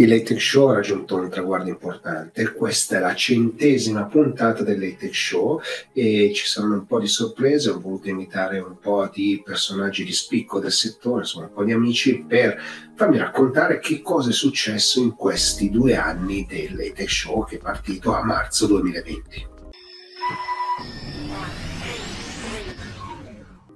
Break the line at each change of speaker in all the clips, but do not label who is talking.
Il Late Show ha raggiunto un traguardo importante, questa è la centesima puntata del Late Show e ci saranno un po' di sorprese, ho voluto invitare un po' di personaggi di spicco del settore, insomma un po' di amici per farmi raccontare che cosa è successo in questi due anni del Late Show che è partito a marzo 2020.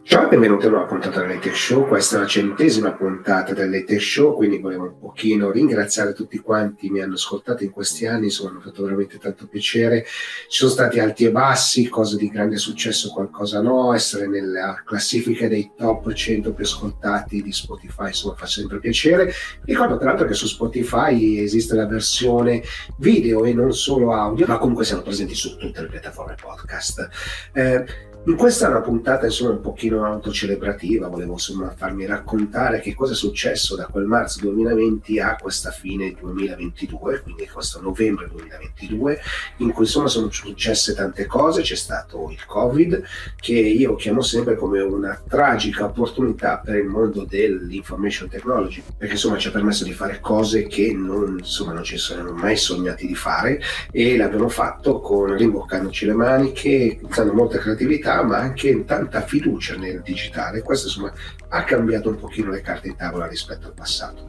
Ciao e benvenuti a una nuova puntata del Late Show, questa è la centesima puntata del Late Show, quindi volevo un pochino ringraziare tutti quanti mi hanno ascoltato in questi anni, insomma mi ha fatto veramente tanto piacere, ci sono stati alti e bassi, cose di grande successo, qualcosa no, essere nella classifica dei top 100 più ascoltati di Spotify, insomma fa sempre piacere. Ricordo tra l'altro che su Spotify esiste la versione video e non solo audio, ma comunque siamo presenti su tutte le piattaforme podcast. Eh, in questa è una puntata insomma un pochino autocelebrativa, volevo insomma farmi raccontare che cosa è successo da quel marzo 2020 a questa fine 2022, quindi questo novembre 2022, in cui insomma sono successe tante cose, c'è stato il Covid che io chiamo sempre come una tragica opportunità per il mondo dell'information technology, perché insomma ci ha permesso di fare cose che non, insomma, non ci saremmo mai sognati di fare e l'abbiamo fatto con rimboccandoci le maniche, usando molta creatività ma anche tanta fiducia nel digitale. Questo insomma ha cambiato un pochino le carte in tavola rispetto al passato.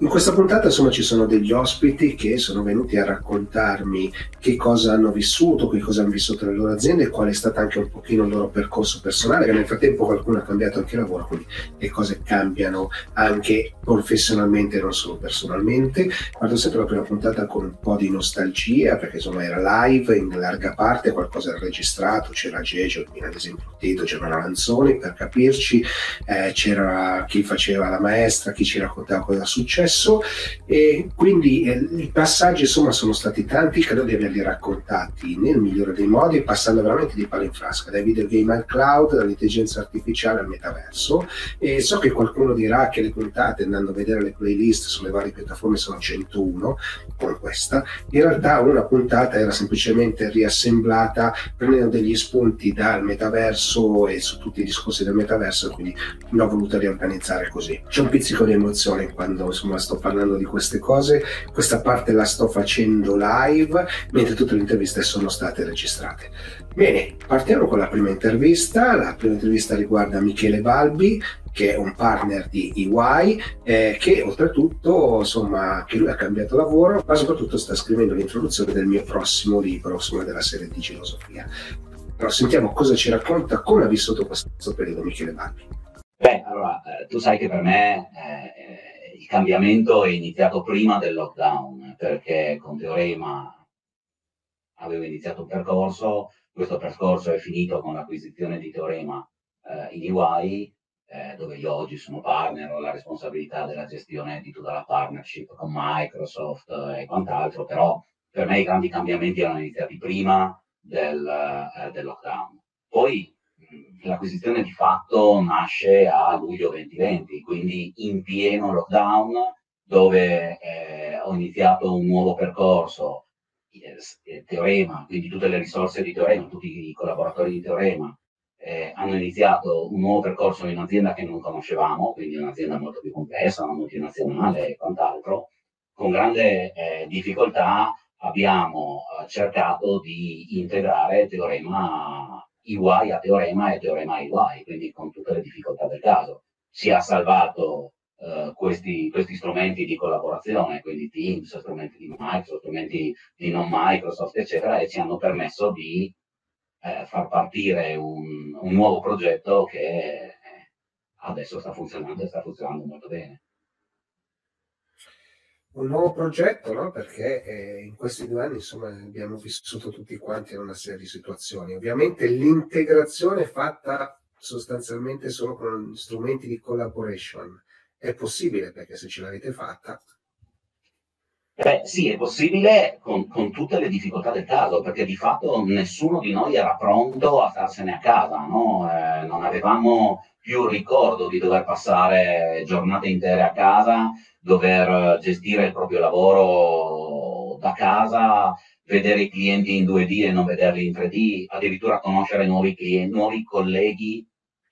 In questa puntata insomma ci sono degli ospiti che sono venuti a raccontarmi che cosa hanno vissuto, che cosa hanno vissuto le loro aziende e qual è stato anche un pochino il loro percorso personale, che nel frattempo qualcuno ha cambiato anche lavoro, quindi le cose cambiano anche professionalmente e non solo personalmente. Guardo sempre la prima puntata con un po' di nostalgia perché insomma era live in larga parte, qualcosa era registrato, c'era Gegio, ad esempio Tito, c'erano Lanzoni per capirci, eh, c'era chi faceva la maestra, chi ci raccontava cosa è successo e quindi eh, i passaggi insomma sono stati tanti, credo di averli raccontati nel migliore dei modi, passando veramente di palo in frasca, dai videogame al cloud, dall'intelligenza artificiale al metaverso. E so che qualcuno dirà che le puntate andando a vedere le playlist sulle varie piattaforme sono 101 con questa, in realtà una puntata era semplicemente riassemblata prendendo degli spunti dal metaverso e su tutti i discorsi del metaverso, quindi l'ho voluta riorganizzare così. C'è un pizzico di emozione quando insomma sto parlando di queste cose, questa parte la sto facendo live, mentre tutte le interviste sono state registrate. Bene, partiamo con la prima intervista. La prima intervista riguarda Michele Balbi, che è un partner di EY, eh, che oltretutto, insomma, che lui ha cambiato lavoro, ma soprattutto sta scrivendo l'introduzione del mio prossimo libro, insomma, della serie di filosofia. Però sentiamo cosa ci racconta, come ha vissuto questo periodo Michele Balbi.
Beh, allora, eh, tu sai che per me eh, il cambiamento è iniziato prima del lockdown, perché con Teorema avevo iniziato un percorso, questo percorso è finito con l'acquisizione di Teorema eh, in EY, eh, dove io oggi sono partner, ho la responsabilità della gestione di tutta la partnership con Microsoft e quant'altro, però per me i grandi cambiamenti erano iniziati prima del, eh, del lockdown. Poi l'acquisizione di fatto nasce a luglio 2020, quindi in pieno lockdown, dove eh, ho iniziato un nuovo percorso, eh, Teorema, quindi tutte le risorse di Teorema, tutti i collaboratori di Teorema, eh, hanno iniziato un nuovo percorso in un'azienda che non conoscevamo, quindi un'azienda molto più complessa, una multinazionale e quant'altro. Con grande eh, difficoltà abbiamo eh, cercato di integrare Teorema EY a teorema e teorema EY, quindi con tutte le difficoltà del caso. Si è salvato uh, questi, questi, strumenti di collaborazione, quindi Teams, strumenti di Microsoft, strumenti di non Microsoft, eccetera, e ci hanno permesso di eh, far partire un, un nuovo progetto che adesso sta funzionando e sta funzionando molto bene
un nuovo progetto, no? perché eh, in questi due anni insomma, abbiamo vissuto tutti quanti in una serie di situazioni. Ovviamente l'integrazione fatta sostanzialmente solo con strumenti di collaboration. È possibile perché se ce l'avete fatta.
Beh, sì, è possibile con, con, tutte le difficoltà del caso, perché di fatto nessuno di noi era pronto a starsene a casa, no? eh, non avevamo più ricordo di dover passare giornate intere a casa, dover gestire il proprio lavoro da casa, vedere i clienti in 2D e non vederli in 3D, addirittura conoscere nuovi clienti, nuovi colleghi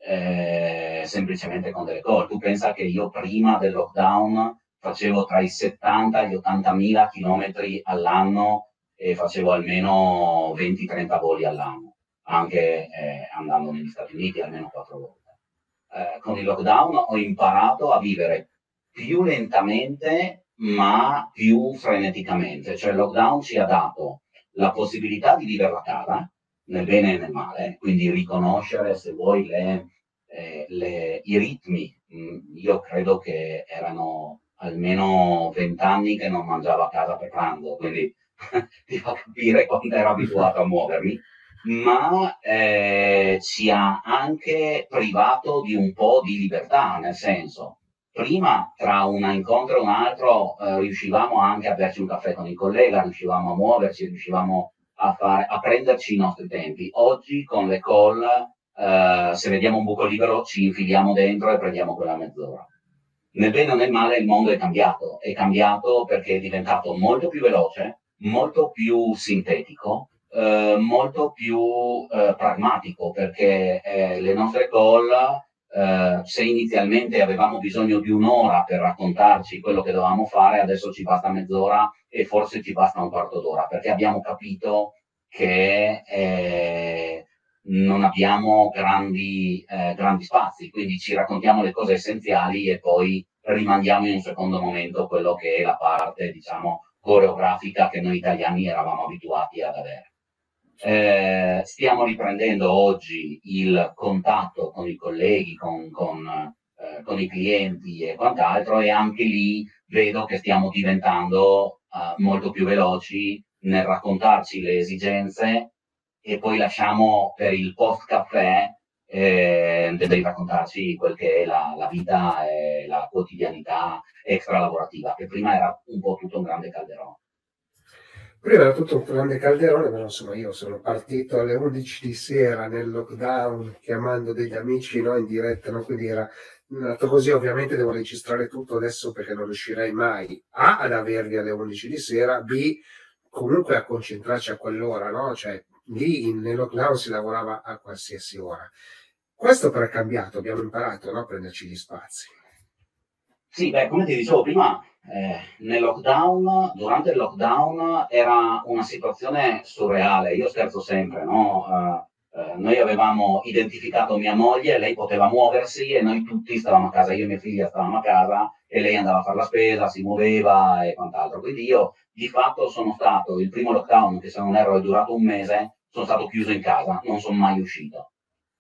eh, semplicemente con delle call. Tu pensa che io prima del lockdown facevo tra i 70 e gli 80 mila chilometri all'anno e facevo almeno 20-30 voli all'anno, anche eh, andando negli Stati Uniti almeno quattro volte. Eh, con il lockdown ho imparato a vivere più lentamente ma più freneticamente, cioè il lockdown ci ha dato la possibilità di vivere la cara nel bene e nel male, quindi riconoscere se vuoi le, eh, le, i ritmi. Mm, io credo che erano almeno vent'anni che non mangiavo a casa per pranzo, quindi ti fa capire quando ero abituato a muovermi, ma eh, ci ha anche privato di un po' di libertà, nel senso, prima tra un incontro e un altro eh, riuscivamo anche a berci un caffè con il collega, riuscivamo a muoverci, riuscivamo a, fare, a prenderci i nostri tempi. Oggi con le call, eh, se vediamo un buco libero, ci infiliamo dentro e prendiamo quella mezz'ora. Nel bene o nel male il mondo è cambiato, è cambiato perché è diventato molto più veloce, molto più sintetico, eh, molto più eh, pragmatico perché eh, le nostre call, eh, se inizialmente avevamo bisogno di un'ora per raccontarci quello che dovevamo fare, adesso ci basta mezz'ora e forse ci basta un quarto d'ora perché abbiamo capito che eh, non abbiamo grandi, eh, grandi spazi, quindi ci raccontiamo le cose essenziali e poi rimandiamo in un secondo momento quello che è la parte, diciamo, coreografica che noi italiani eravamo abituati ad avere. Eh, stiamo riprendendo oggi il contatto con i colleghi, con, con, eh, con, i clienti e quant'altro e anche lì vedo che stiamo diventando eh, molto più veloci nel raccontarci le esigenze e poi lasciamo per il post caffè eh, devi raccontarci quel che è la, la, vita e la quotidianità extra lavorativa, che prima era un po' tutto un grande calderone.
Prima era tutto un grande calderone, però insomma io sono partito alle 11 di sera nel lockdown chiamando degli amici no, in diretta, no? quindi era nato così, ovviamente devo registrare tutto adesso perché non riuscirei mai A ad avervi alle 11 di sera, B comunque a concentrarci a quell'ora, no? Cioè lì nel lockdown si lavorava a qualsiasi ora. Questo però è cambiato, abbiamo imparato no? a prenderci gli spazi.
Sì, beh, come ti dicevo prima, eh, nel lockdown, durante il lockdown era una situazione surreale. Io scherzo sempre, no? Uh, uh, noi avevamo identificato mia moglie, lei poteva muoversi e noi tutti stavamo a casa, io e mia figlia stavamo a casa e lei andava a fare la spesa, si muoveva e quant'altro. Quindi io di fatto sono stato il primo lockdown, che se non erro è durato un mese, sono stato chiuso in casa, non sono mai uscito.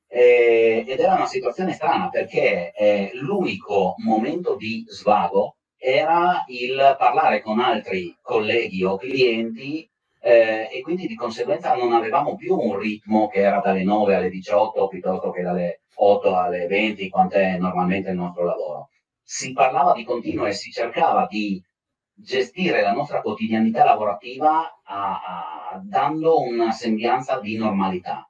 E, ed era una situazione strana perché eh, l'unico momento di svago era il parlare con altri colleghi o clienti eh, e quindi di conseguenza non avevamo più un ritmo che era dalle 9 alle 18 piuttosto che dalle 8 alle 20, quant'è normalmente il nostro lavoro. Si parlava di continuo e si cercava di gestire la nostra quotidianità lavorativa a, a, dando una sembianza di normalità.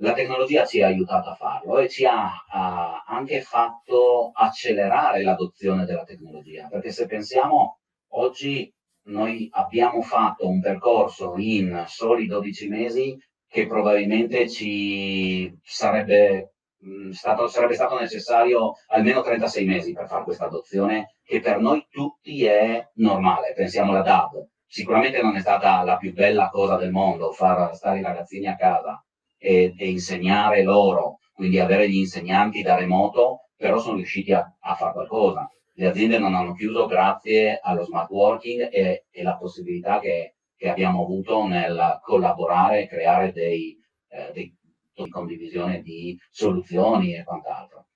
La tecnologia ci ha aiutato a farlo e ci ha, ha anche fatto accelerare l'adozione della tecnologia, perché se pensiamo oggi noi abbiamo fatto un percorso in soli 12 mesi che probabilmente ci sarebbe Mm, stato, sarebbe stato necessario almeno 36 mesi per fare questa adozione, che per noi tutti è normale. Pensiamo alla DAB. Sicuramente non è stata la più bella cosa del mondo far stare i ragazzini a casa e, e insegnare loro, quindi avere gli insegnanti da remoto, però sono riusciti a, a fare qualcosa. Le aziende non hanno chiuso grazie allo smart working e, e la possibilità che, che, abbiamo avuto nel collaborare e creare dei, eh, dei di condivisione di soluzioni e quant'altro.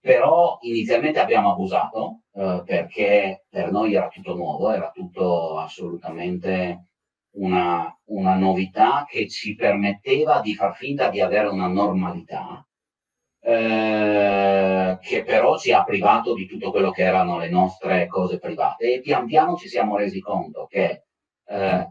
Però inizialmente abbiamo abusato eh, perché per noi era tutto nuovo, era tutto assolutamente una, una novità che ci permetteva di far finta di avere una normalità, eh, che però ci ha privato di tutto quello che erano le nostre cose private e pian piano ci siamo resi conto che eh,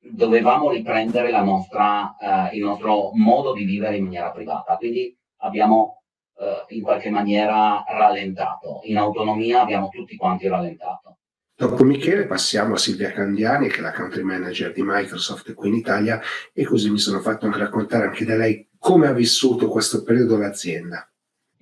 dovevamo riprendere nostra, eh, il nostro modo di vivere in maniera privata. Quindi abbiamo eh, in qualche maniera rallentato. In autonomia abbiamo tutti quanti rallentato.
Dopo Michele passiamo a Silvia Candiani, che è la country manager di Microsoft qui in Italia, e così mi sono fatto anche raccontare anche da lei come ha vissuto questo periodo l'azienda.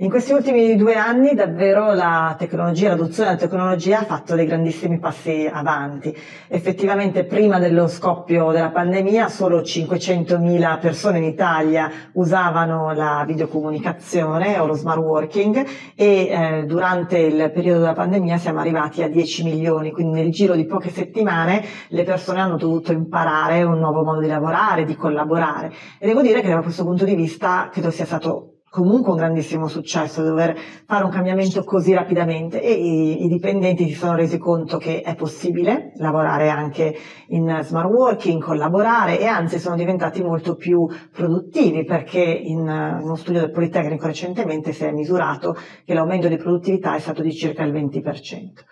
In questi ultimi due anni davvero la tecnologia, l'adozione della tecnologia ha fatto dei grandissimi passi avanti. Effettivamente prima dello scoppio della pandemia solo 500.000 persone in Italia usavano la videocomunicazione o lo smart working e eh, durante il periodo della pandemia siamo arrivati a 10 milioni, quindi nel giro di poche settimane le persone hanno dovuto imparare un nuovo modo di lavorare, di collaborare e devo dire che da questo punto di vista credo sia stato comunque un grandissimo successo dover fare un cambiamento così rapidamente e i, i, dipendenti si sono resi conto che è possibile lavorare anche in smart working, collaborare e anzi sono diventati molto più produttivi perché in uno studio del Politecnico recentemente si è misurato che l'aumento di produttività è stato di circa il 20%.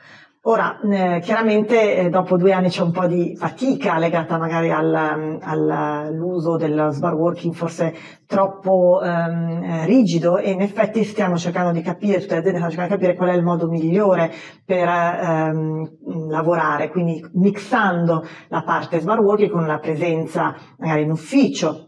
Ora, eh, chiaramente eh, dopo due anni c'è un po' di fatica legata magari al, all'uso del smart working forse troppo ehm, eh, rigido e in effetti stiamo cercando di capire, tutte le aziende stanno cercando di capire qual è il modo migliore per ehm, lavorare, quindi mixando la parte smart working con la presenza magari in ufficio,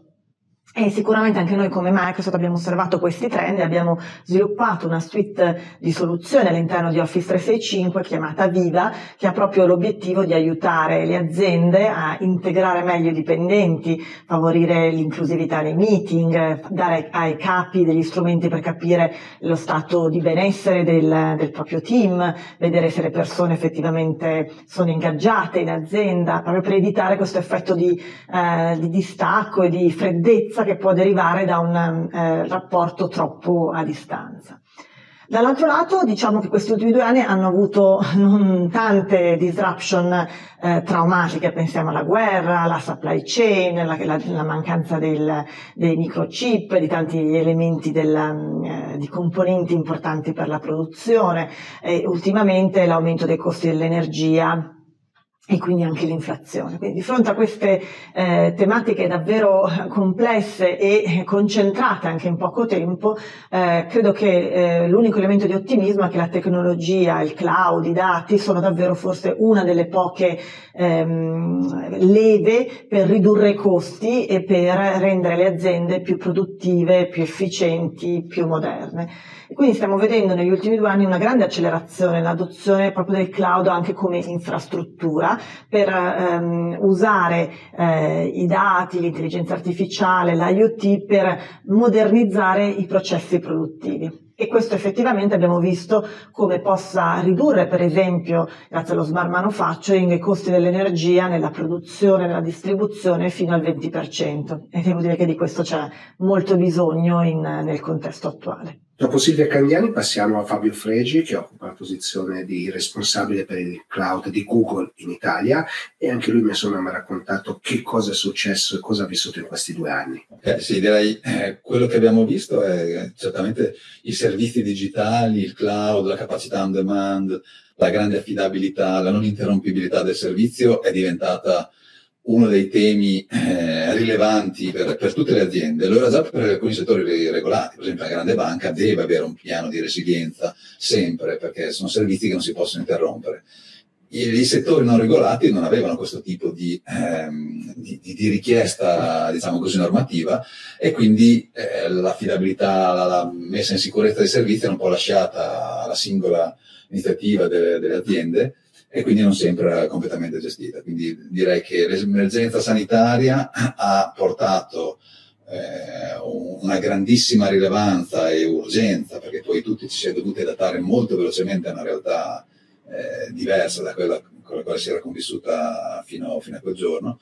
e sicuramente anche noi come Microsoft abbiamo osservato questi trend e abbiamo sviluppato una suite di soluzioni all'interno di Office 365 chiamata Viva, che ha proprio l'obiettivo di aiutare le aziende a integrare meglio i dipendenti, favorire l'inclusività nei meeting, dare ai capi degli strumenti per capire lo stato di benessere del, del proprio team, vedere se le persone effettivamente sono ingaggiate in azienda, proprio per evitare questo effetto di, eh, di distacco e di freddezza che può derivare da un eh, rapporto troppo a distanza. Dall'altro lato diciamo che questi ultimi due anni hanno avuto non tante disruption eh, traumatiche, pensiamo alla guerra, alla supply chain, la, la, la mancanza del, dei microchip, di tanti elementi del, eh, di componenti importanti per la produzione e ultimamente l'aumento dei costi dell'energia e quindi anche l'inflazione. Quindi di fronte a queste eh, tematiche davvero complesse e concentrate anche in poco tempo, eh, credo che eh, l'unico elemento di ottimismo è che la tecnologia, il cloud, i dati sono davvero forse una delle poche ehm, leve per ridurre i costi e per rendere le aziende più produttive, più efficienti, più moderne. Quindi stiamo vedendo negli ultimi due anni una grande accelerazione nell'adozione proprio del cloud anche come infrastruttura per ehm, usare eh, i dati, l'intelligenza artificiale, l'IoT per modernizzare i processi produttivi e questo effettivamente abbiamo visto come possa ridurre, per esempio, grazie allo smart manufacturing, i costi dell'energia nella produzione, nella distribuzione fino al 20%. E devo dire che di questo c'è molto bisogno in, nel contesto attuale.
Dopo Silvia Candiani passiamo a Fabio Fregi che occupa la posizione di responsabile per il cloud di Google in Italia e anche lui mi ha raccontato che cosa è successo e cosa ha vissuto in questi due anni.
Eh, sì, direi eh, quello che abbiamo visto è certamente i servizi digitali, il cloud, la capacità on demand, la grande affidabilità, la non interrompibilità del servizio è diventata uno dei temi eh, rilevanti per, per, tutte le aziende, lo era già per alcuni settori regolati, per esempio la grande banca deve avere un piano di resilienza sempre perché sono servizi che non si possono interrompere. I, i settori non regolati non avevano questo tipo di, ehm, di, di richiesta, diciamo così, normativa e quindi eh, l'affidabilità, la, la, messa in sicurezza dei servizi era un po' lasciata alla singola iniziativa delle, delle aziende e quindi non sempre era completamente gestita. Quindi direi che l'emergenza sanitaria ha portato eh, una grandissima rilevanza e urgenza, perché poi tutti ci si è dovuti adattare molto velocemente a una realtà eh, diversa da quella con la quale si era convissuta fino, fino a quel giorno.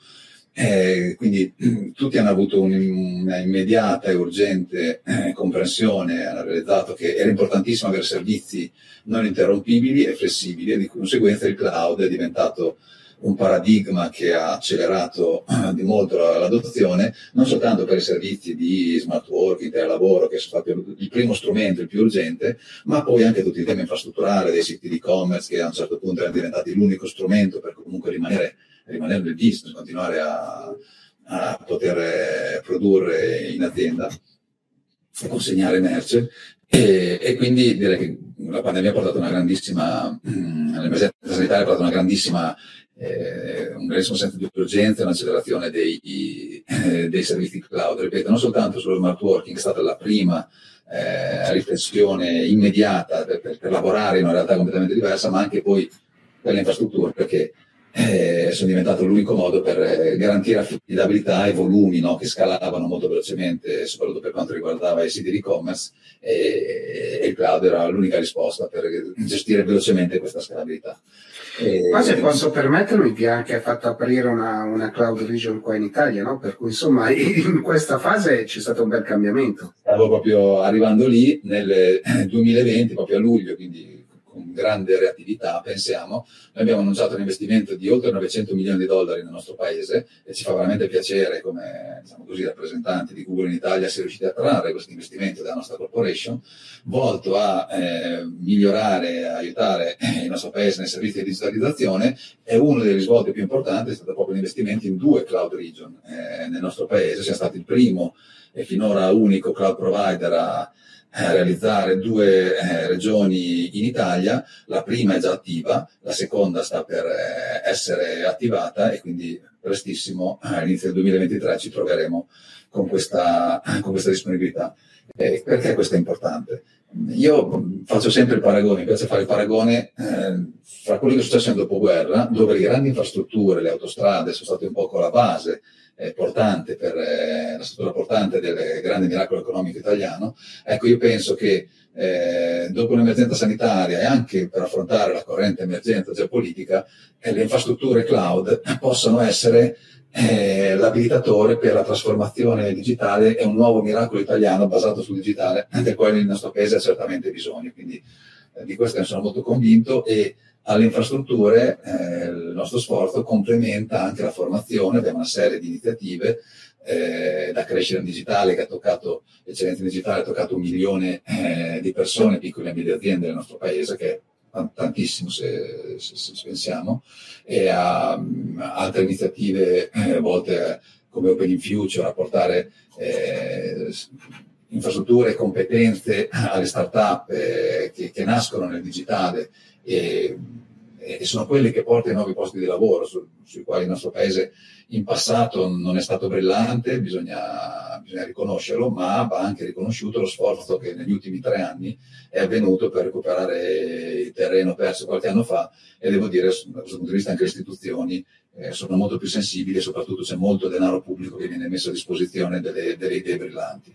Eh, quindi tutti hanno avuto una immediata e urgente eh, comprensione, hanno realizzato che era importantissimo avere servizi non interrompibili e flessibili e di conseguenza il cloud è diventato un paradigma che ha accelerato eh, di molto l'adozione, non soltanto per i servizi di smart working, telelavoro, che sono stati il primo strumento, il più urgente, ma poi anche tutti i temi infrastrutturali, dei siti di e-commerce che a un certo punto erano diventati l'unico strumento per comunque rimanere rimanere nel business, continuare a, a poter eh, produrre in azienda consegnare merce. E, e, quindi direi che la pandemia ha portato una grandissima, mm, l'emergenza sanitaria ha portato una grandissima, eh, un grandissimo senso di urgenza e un'accelerazione dei, eh, dei servizi cloud. Ripeto, non soltanto sullo smart working, è stata la prima eh, riflessione immediata per, per, per, lavorare in una realtà completamente diversa, ma anche poi per le infrastrutture, perché eh, sono diventato l'unico modo per eh, garantire affidabilità e volumi no, che scalavano molto velocemente, soprattutto per quanto riguardava i siti di e-commerce, e, e il cloud era l'unica risposta per gestire velocemente questa scalabilità.
Ma se posso permettermi, vi ha anche fatto aprire una, una, cloud region qua in Italia, no? Per cui insomma in questa fase c'è stato un bel cambiamento.
Stavo proprio arrivando lì nel 2020, proprio a luglio, quindi con grande reattività, pensiamo. Noi abbiamo annunciato un investimento di oltre 900 milioni di dollari nel nostro paese e ci fa veramente piacere come diciamo così, rappresentanti di Google in Italia è riusciti a trarre questo investimento dalla nostra corporation, volto a eh, migliorare, a aiutare il nostro paese nei servizi di digitalizzazione e uno dei risvolti più importanti è stato proprio l'investimento in due cloud region eh, nel nostro paese. Siamo stati il primo e finora unico cloud provider a eh, realizzare due eh, regioni in Italia, la prima è già attiva, la seconda sta per eh, essere attivata e quindi prestissimo all'inizio del 2023 ci troveremo con questa, con questa disponibilità. Eh, perché questo è importante? Io faccio sempre il paragone, mi piace fare il paragone eh, fra quello che è successo nel dopoguerra, dove le grandi infrastrutture, le autostrade sono state un po' la base portante per eh, la struttura portante del grande miracolo economico italiano. Ecco, io penso che eh, dopo un'emergenza sanitaria e anche per affrontare la corrente emergenza geopolitica, eh, le infrastrutture cloud possono essere eh, l'abilitatore per la trasformazione digitale e un nuovo miracolo italiano basato sul digitale, del quale il nostro paese ha certamente bisogno. Quindi eh, di questo ne sono molto convinto e alle infrastrutture eh, il nostro sforzo complementa anche la formazione, abbiamo una serie di iniziative eh, da crescere in digitale che ha toccato, eccellenza digitale ha toccato un milione eh, di persone, piccole e medie aziende nel nostro paese, che è tantissimo se, se, se pensiamo, e a um, altre iniziative eh, volte come Open in Future a portare eh, infrastrutture e competenze alle start-up eh, che, che, nascono nel digitale e, e, sono quelle che portano ai nuovi posti di lavoro su, sui quali il nostro paese in passato non è stato brillante, bisogna, bisogna, riconoscerlo, ma va anche riconosciuto lo sforzo che negli ultimi tre anni è avvenuto per recuperare il terreno perso qualche anno fa e devo dire da questo punto di vista anche le istituzioni eh, sono molto più sensibili e soprattutto c'è molto denaro pubblico che viene messo a disposizione delle, delle idee brillanti.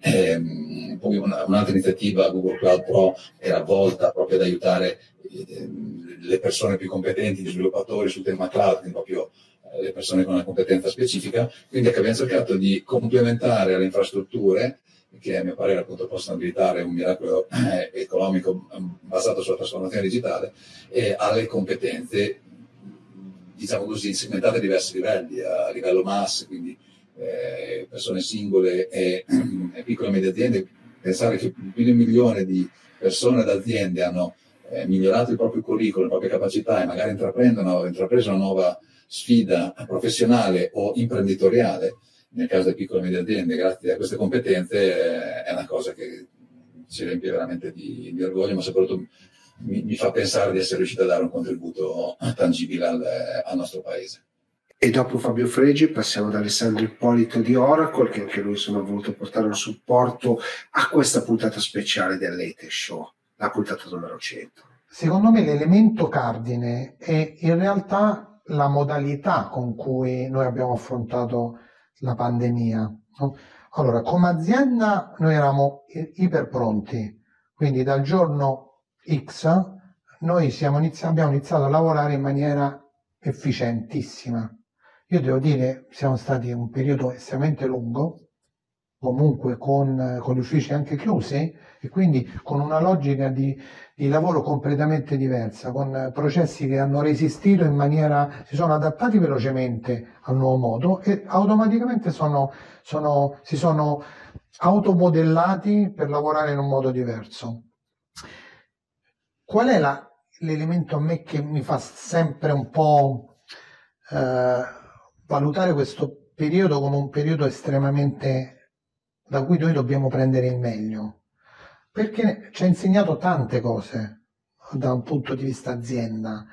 Ehm, poi una, un'altra iniziativa, Google Cloud Pro, era volta proprio ad aiutare le persone più competenti, gli sviluppatori sul tema cloud, proprio eh, le persone con una competenza specifica, quindi abbiamo cercato di complementare le infrastrutture che a mio parere appunto possono abilitare un miracolo eh, economico mm, basato sulla trasformazione digitale e alle competenze diciamo così, segmentate a diversi livelli, a livello mass, quindi eh, persone singole e, e, piccole e medie aziende, pensare che più di un milione di persone ed aziende hanno eh, migliorato il proprio curriculum, le proprie capacità e magari intraprendono, intrapreso una nuova sfida professionale o imprenditoriale, nel caso delle piccole e medie aziende, grazie a queste competenze, eh, è una cosa che ci riempie veramente di, di orgoglio, ma soprattutto mi, mi, fa pensare di essere riuscito a dare un contributo tangibile al, al nostro paese.
E dopo Fabio Fregi passiamo ad Alessandro Ippolito di Oracle, che anche lui sono voluto portare un supporto a questa puntata speciale dell'Ete Show, la puntata numero 100.
Secondo me l'elemento cardine è in realtà la modalità con cui noi abbiamo affrontato la pandemia. Allora, come azienda noi eravamo iper pronti, quindi dal giorno X, noi inizi- abbiamo iniziato a lavorare in maniera efficientissima. Io devo dire, siamo stati un periodo estremamente lungo, comunque con, con, gli uffici anche chiusi e quindi con una logica di, di, lavoro completamente diversa, con processi che hanno resistito in maniera, si sono adattati velocemente al nuovo modo e automaticamente sono, sono, si sono automodellati per lavorare in un modo diverso. Qual è la, l'elemento a me che mi fa sempre un po' eh, valutare questo periodo come un periodo estremamente da cui noi dobbiamo prendere il meglio? Perché ci ha insegnato tante cose da un punto di vista azienda.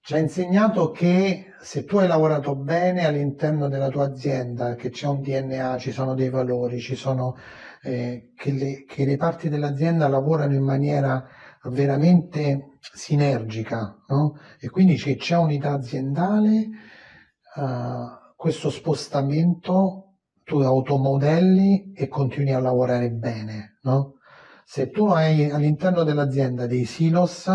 Ci ha insegnato che se tu hai lavorato bene all'interno della tua azienda, che c'è un DNA, ci sono dei valori, ci sono eh, che, le, che le parti dell'azienda lavorano in maniera veramente sinergica, no? E quindi se c'è unità aziendale, uh, questo spostamento tu automodelli e continui a lavorare bene, no? Se tu hai all'interno dell'azienda dei silos,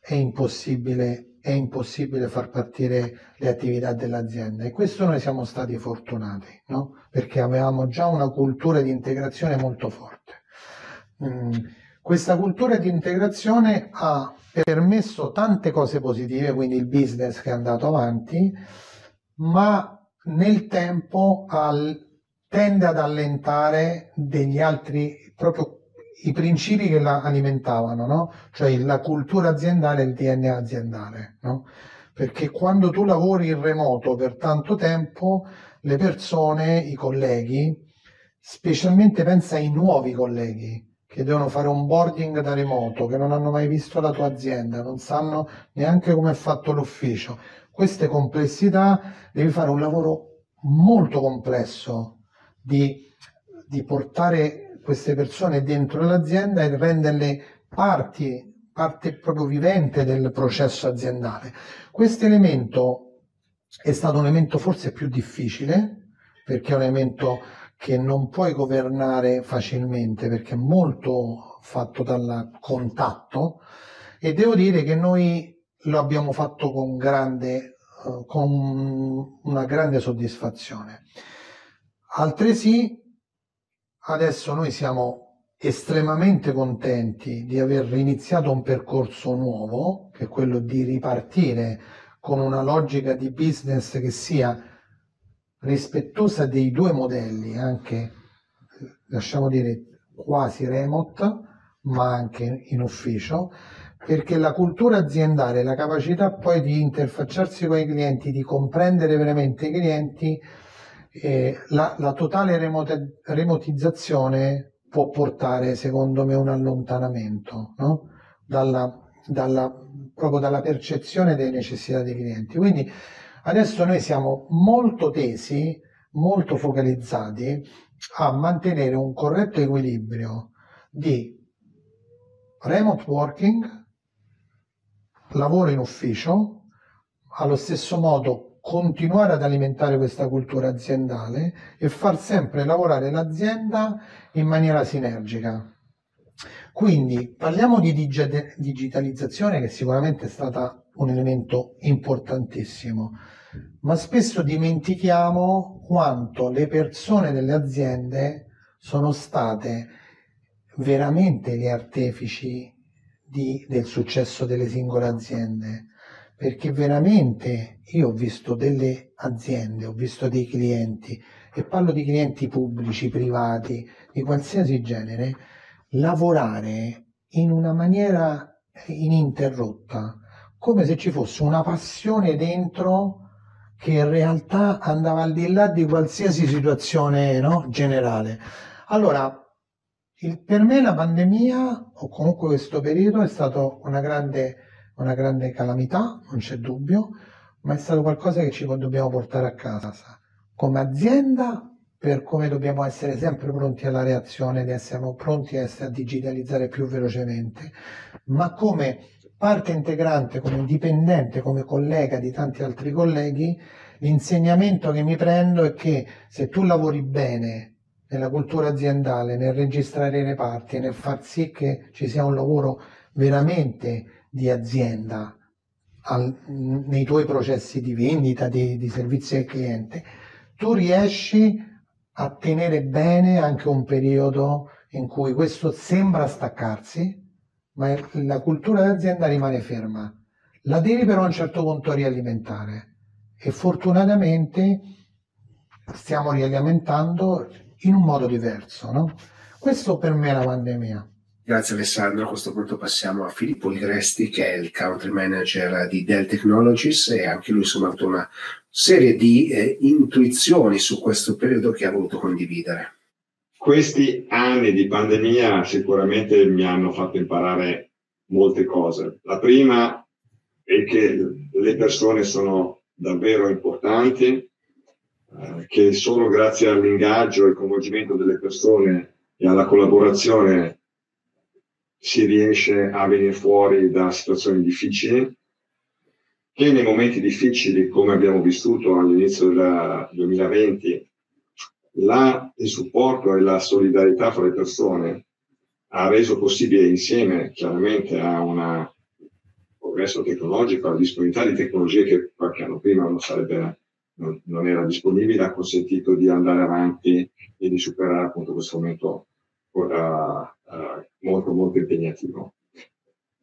è impossibile, è impossibile far partire le attività dell'azienda e questo noi siamo stati fortunati, no? Perché avevamo già una cultura di integrazione molto forte. Mm. Questa cultura di integrazione ha permesso tante cose positive, quindi il business che è andato avanti, ma nel tempo al, tende ad allentare degli altri proprio i principi che la alimentavano, no? cioè la cultura aziendale e il DNA aziendale. No? Perché quando tu lavori in remoto per tanto tempo, le persone, i colleghi, specialmente pensa ai nuovi colleghi che devono fare un boarding da remoto, che non hanno mai visto la tua azienda, non sanno neanche come è fatto l'ufficio. Queste complessità devi fare un lavoro molto complesso di, di portare queste persone dentro l'azienda e renderle parti, parte proprio vivente del processo aziendale. Questo elemento è stato un elemento forse più difficile, perché è un elemento che non puoi governare facilmente, perché è molto fatto dal contatto, e devo dire che noi lo abbiamo fatto con grande, eh, con una grande soddisfazione. Altresì Adesso noi siamo estremamente contenti di aver iniziato un percorso nuovo, che è quello di ripartire con una logica di business che sia rispettosa dei due modelli, anche lasciamo dire quasi remote, ma anche in ufficio, perché la cultura aziendale, la capacità poi di interfacciarsi con i clienti, di comprendere veramente i clienti, eh, la, la, totale remote, remotizzazione può portare, secondo me, un allontanamento no? dalla, dalla, proprio dalla percezione delle necessità dei clienti. Quindi adesso noi siamo molto tesi, molto focalizzati a mantenere un corretto equilibrio di remote working, lavoro in ufficio, allo stesso modo continuare ad alimentare questa cultura aziendale e far sempre lavorare l'azienda in maniera sinergica. Quindi parliamo di digitalizzazione che sicuramente è stata un elemento importantissimo, ma spesso dimentichiamo quanto le persone delle aziende sono state veramente gli artefici di, del successo delle singole aziende perché veramente io ho visto delle aziende, ho visto dei clienti, e parlo di clienti pubblici, privati, di qualsiasi genere, lavorare in una maniera ininterrotta, come se ci fosse una passione dentro che in realtà andava al di là di qualsiasi situazione no? generale. Allora, il, per me la pandemia, o comunque questo periodo, è stato una grande una grande calamità, non c'è dubbio, ma è stato qualcosa che ci dobbiamo portare a casa. Come azienda per come dobbiamo essere sempre pronti alla reazione, di essere pronti a, essere, a digitalizzare più velocemente, ma come parte integrante, come dipendente, come collega di tanti altri colleghi, l'insegnamento che mi prendo è che se tu lavori bene nella cultura aziendale, nel registrare i reparti, nel far sì che ci sia un lavoro veramente di azienda al, nei tuoi processi di vendita, di, di servizi al cliente, tu riesci a tenere bene anche un periodo in cui questo sembra staccarsi, ma la cultura dell'azienda rimane ferma. La devi però a un certo punto rialimentare e fortunatamente stiamo rialimentando in un modo diverso. No? Questo per me è la pandemia.
Grazie Alessandro, a questo punto passiamo a Filippo Ligresti che è il country manager di Dell Technologies e anche lui insomma, ha avuto una serie di eh, intuizioni su questo periodo che ha voluto condividere.
Questi anni di pandemia sicuramente mi hanno fatto imparare molte cose. La prima è che le persone sono davvero importanti, eh, che solo grazie all'ingaggio e al coinvolgimento delle persone e alla collaborazione si riesce a venire fuori da situazioni difficili che nei momenti difficili come abbiamo vissuto all'inizio del 2020 la, il supporto e la solidarietà fra le persone ha reso possibile insieme chiaramente a un progresso tecnologico, alla disponibilità di tecnologie che qualche anno prima non, sarebbe, non, non era disponibile, ha consentito di andare avanti e di superare appunto questo momento uh, uh, molto molto impegnativo.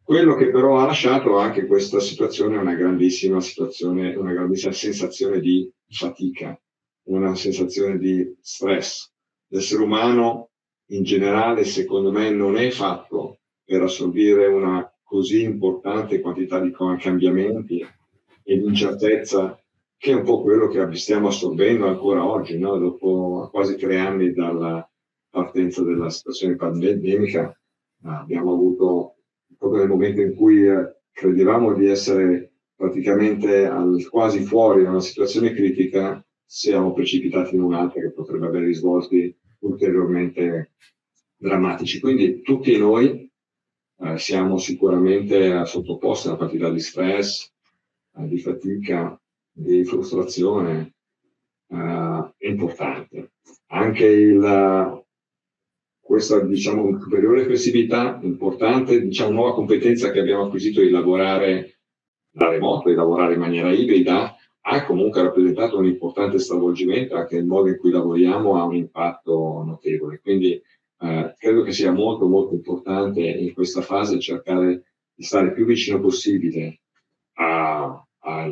Quello che però ha lasciato anche questa situazione è una grandissima situazione, una grandissima sensazione di fatica, una sensazione di stress. L'essere umano in generale, secondo me, non è fatto per assorbire una così importante quantità di cambiamenti e di incertezza che è un po' quello che stiamo assorbendo ancora oggi, no? dopo quasi tre anni dalla partenza della situazione pandemica, abbiamo avuto proprio nel momento in cui eh, credevamo di essere praticamente al, quasi fuori da una situazione critica, siamo precipitati in un'altra che potrebbe avere risvolti ulteriormente drammatici. Quindi tutti noi eh, siamo sicuramente sottoposti a una partita di stress, eh, di fatica, di frustrazione eh, importante. Anche il, questa diciamo ulteriore flessibilità importante, diciamo nuova competenza che abbiamo acquisito di lavorare da remoto, di lavorare in maniera ibrida, ha comunque rappresentato un importante stravolgimento, anche il modo in cui lavoriamo ha un impatto notevole. Quindi eh, credo che sia molto molto importante in questa fase cercare di stare più vicino possibile a, a,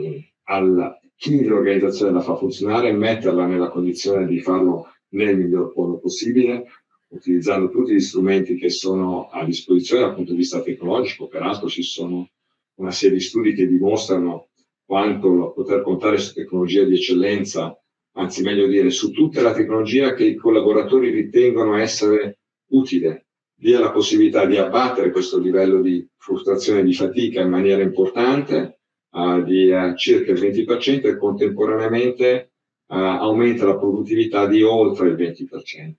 al chi l'organizzazione la fa funzionare metterla nella condizione di farlo nel miglior modo possibile, utilizzando tutti gli strumenti che sono a disposizione dal punto di vista tecnologico. Peraltro ci sono una serie di studi che dimostrano quanto poter contare su tecnologia di eccellenza, anzi meglio dire su tutta la tecnologia che i collaboratori ritengono essere utile, dia la possibilità di abbattere questo livello di frustrazione e di fatica in maniera importante, uh, di uh, circa il 20% e contemporaneamente uh, aumenta la produttività di oltre il 20%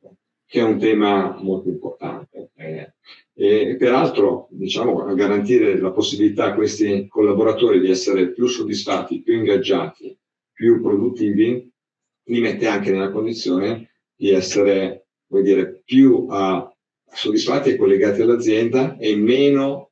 che è un tema molto importante. Eh, e peraltro, diciamo, garantire la possibilità a questi collaboratori di essere più soddisfatti, più ingaggiati, più produttivi, li mette anche nella condizione di essere, vuol dire, più soddisfatti e collegati all'azienda e meno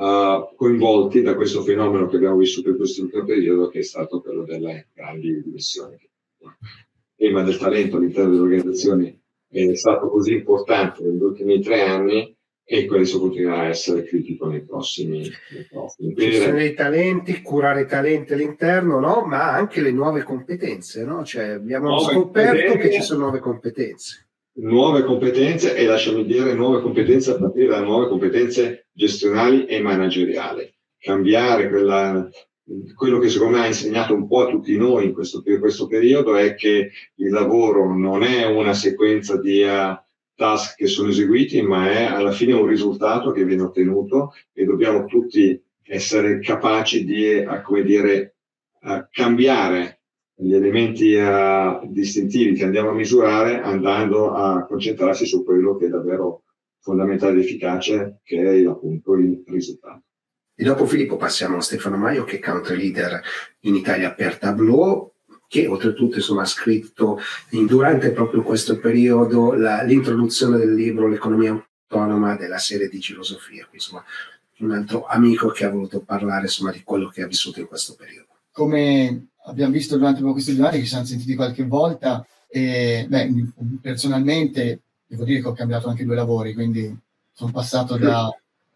uh, coinvolti da questo fenomeno che abbiamo vissuto in questo periodo, che è stato quello delle grandi dimissioni. Il tema del talento all'interno delle organizzazioni è stato così importante negli ultimi tre anni e questo continuerà a essere critico nei prossimi, nei prossimi.
Gestione dei talenti, curare i talenti all'interno, no? ma anche le nuove competenze. No? Cioè, abbiamo nuove scoperto che ci sono nuove competenze.
Nuove competenze e lasciami dire nuove competenze a partire da nuove competenze gestionali e manageriali. Cambiare quella, quello che secondo me ha insegnato un po' a tutti noi in questo, in questo periodo è che il lavoro non è una sequenza di uh, task che sono eseguiti, ma è alla fine un risultato che viene ottenuto e dobbiamo tutti essere capaci di, uh, come dire, uh, cambiare gli elementi distintivi che andiamo a misurare andando a concentrarsi su quello che è davvero fondamentale ed efficace, che è appunto il risultato.
E dopo Filippo passiamo a Stefano Maio che è country leader in Italia per Tableau che oltretutto insomma, ha scritto in, durante proprio questo periodo la, l'introduzione del libro L'economia autonoma della serie di filosofia. Quindi, insomma, un altro amico che ha voluto parlare insomma, di quello che ha vissuto in questo periodo.
Come abbiamo visto durante questi due anni, che ci siamo sentiti qualche volta, e, beh, personalmente devo dire che ho cambiato anche due lavori, quindi sono passato da,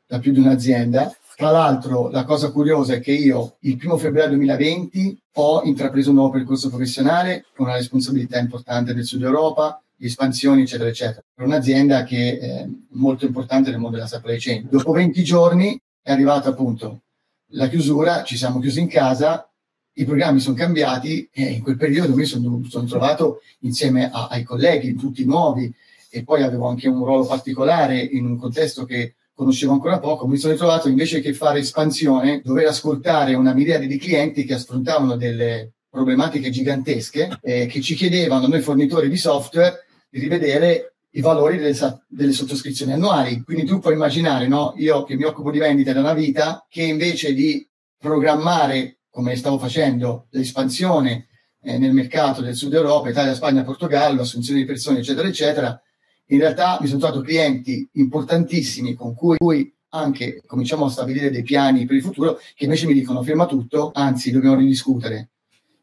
da più di un'azienda tra l'altro, la cosa curiosa è che io il primo febbraio 2020 ho intrapreso un nuovo percorso professionale con una responsabilità importante del Sud Europa, espansioni, eccetera, eccetera, per un'azienda che è molto importante nel mondo della supply chain. Dopo 20 giorni è arrivata appunto la chiusura, ci siamo chiusi in casa, i programmi sono cambiati e in quel periodo mi sono, sono trovato insieme a, ai colleghi, tutti nuovi, e poi avevo anche un ruolo particolare in un contesto che conoscevo ancora poco, mi sono ritrovato invece che fare espansione, dover ascoltare una miriade di clienti che affrontavano delle problematiche gigantesche, eh, che ci chiedevano, noi fornitori di software, di rivedere i valori delle, delle, sottoscrizioni annuali. Quindi tu puoi immaginare, no? io che mi occupo di vendita da una vita, che invece di programmare, come stavo facendo, l'espansione eh, nel mercato del Sud Europa, Italia, Spagna, Portogallo, assunzione di persone, eccetera, eccetera, in realtà mi sono trovato clienti importantissimi con cui anche cominciamo a stabilire dei piani per il futuro che invece mi dicono firma tutto, anzi dobbiamo ridiscutere.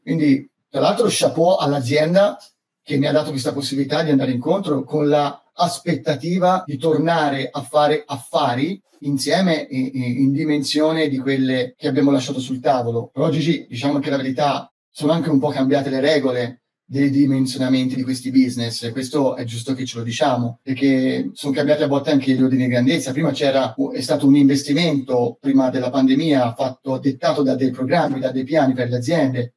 Quindi, tra l'altro, chapeau all'azienda che mi ha dato questa possibilità di andare incontro con l'aspettativa di tornare a fare affari insieme in, dimensione di quelle che abbiamo lasciato sul tavolo. Però Gigi, diciamo che la verità, sono anche un po' cambiate le regole dei dimensionamenti di questi business, e questo è giusto che ce lo diciamo, perché sono cambiati a volte anche gli ordini di grandezza. Prima c'era, è stato un investimento, prima della pandemia, fatto, dettato da dei programmi, da dei piani per le aziende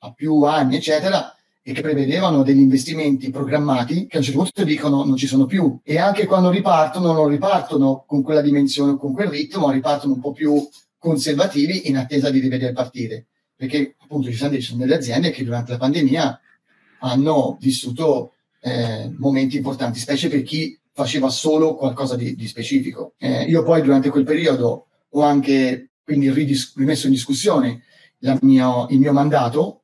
a più anni, eccetera, e che prevedevano degli investimenti programmati che a un certo punto dicono non ci sono più e anche quando ripartono non ripartono con quella dimensione con quel ritmo, ripartono un po' più conservativi in attesa di rivedere partire perché appunto ci sono delle aziende che durante la pandemia hanno vissuto eh, momenti importanti, specie per chi faceva solo qualcosa di, di specifico. Eh, io poi durante quel periodo ho anche quindi ridis- rimesso in discussione mia, il mio mandato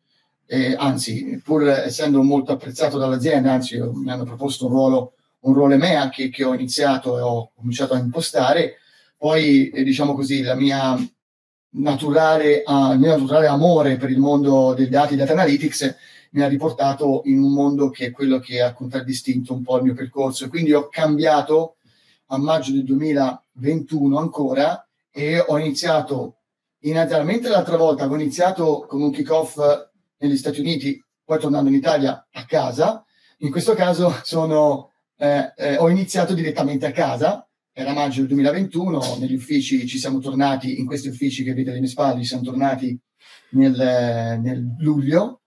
eh, anzi, pur essendo molto apprezzato dall'azienda, anzi, mi hanno proposto un ruolo, un ruolo EMEA che, che ho iniziato e ho cominciato a impostare. Poi, eh, diciamo così, la mia naturale, uh, il mio naturale amore per il mondo dei dati, data analytics, mi ha riportato in un mondo che è quello che ha contraddistinto un po' il mio percorso. Quindi ho cambiato a maggio del 2021 ancora e ho iniziato inizialmente l'altra volta, avevo iniziato con un kick-off negli Stati Uniti, poi tornando in Italia a casa. In questo caso sono, eh, eh, ho iniziato direttamente a casa, era maggio del 2021, negli uffici ci siamo tornati, in questi uffici che vedete alle mie spalle, siamo tornati nel, nel luglio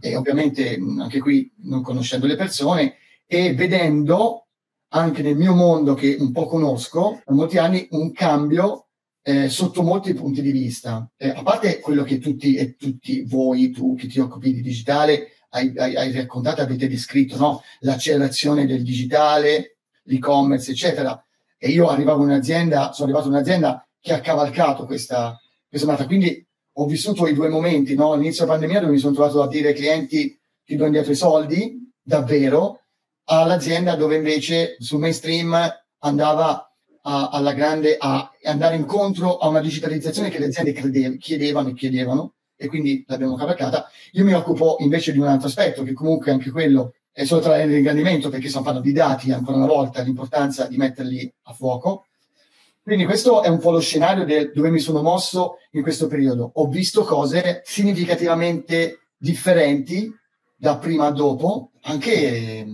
e ovviamente anche qui non conoscendo le persone e vedendo anche nel mio mondo che un po' conosco da molti anni un cambio eh, sotto molti punti di vista. Eh, a parte quello che tutti e tutti voi, tu che ti occupi di digitale, hai, hai, hai raccontato, avete descritto, no? l'accelerazione del digitale, l'e-commerce, eccetera. E io arrivavo in un'azienda, sono arrivato in un'azienda che ha cavalcato questa, questa data. Quindi ho vissuto i due momenti, no? all'inizio della pandemia dove mi sono trovato a dire ai clienti ti do indietro i soldi, davvero, all'azienda dove invece sul mainstream andava a, alla grande a andare incontro a una digitalizzazione che le aziende crede, chiedevano e chiedevano e quindi l'abbiamo cavalcata. Io mi occupo invece di un altro aspetto che comunque anche quello è solo tra l'ingrandimento perché stiamo parlando di dati ancora una volta, l'importanza di metterli a fuoco. Quindi questo è un po' lo scenario del, dove mi sono mosso in questo periodo. Ho visto cose significativamente differenti da prima a dopo, anche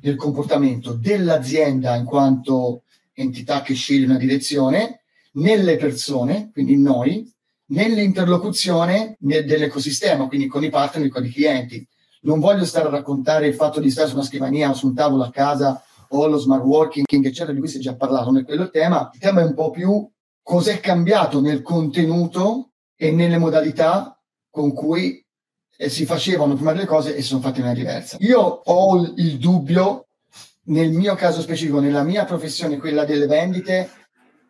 nel comportamento dell'azienda in quanto entità che sceglie una direzione, nelle persone, quindi noi, nell'interlocuzione dell'ecosistema, quindi con i partner e con i clienti. Non voglio stare a raccontare il fatto di stare su una scrivania o su un tavolo a casa o lo smart working, eccetera, di cui si è già parlato, non è quello il tema. Il tema è un po' più cos'è cambiato nel contenuto e nelle modalità con cui eh, si facevano prima delle cose e sono fatte in maniera diversa. Io ho il dubbio nel mio caso specifico, nella mia professione, quella delle vendite,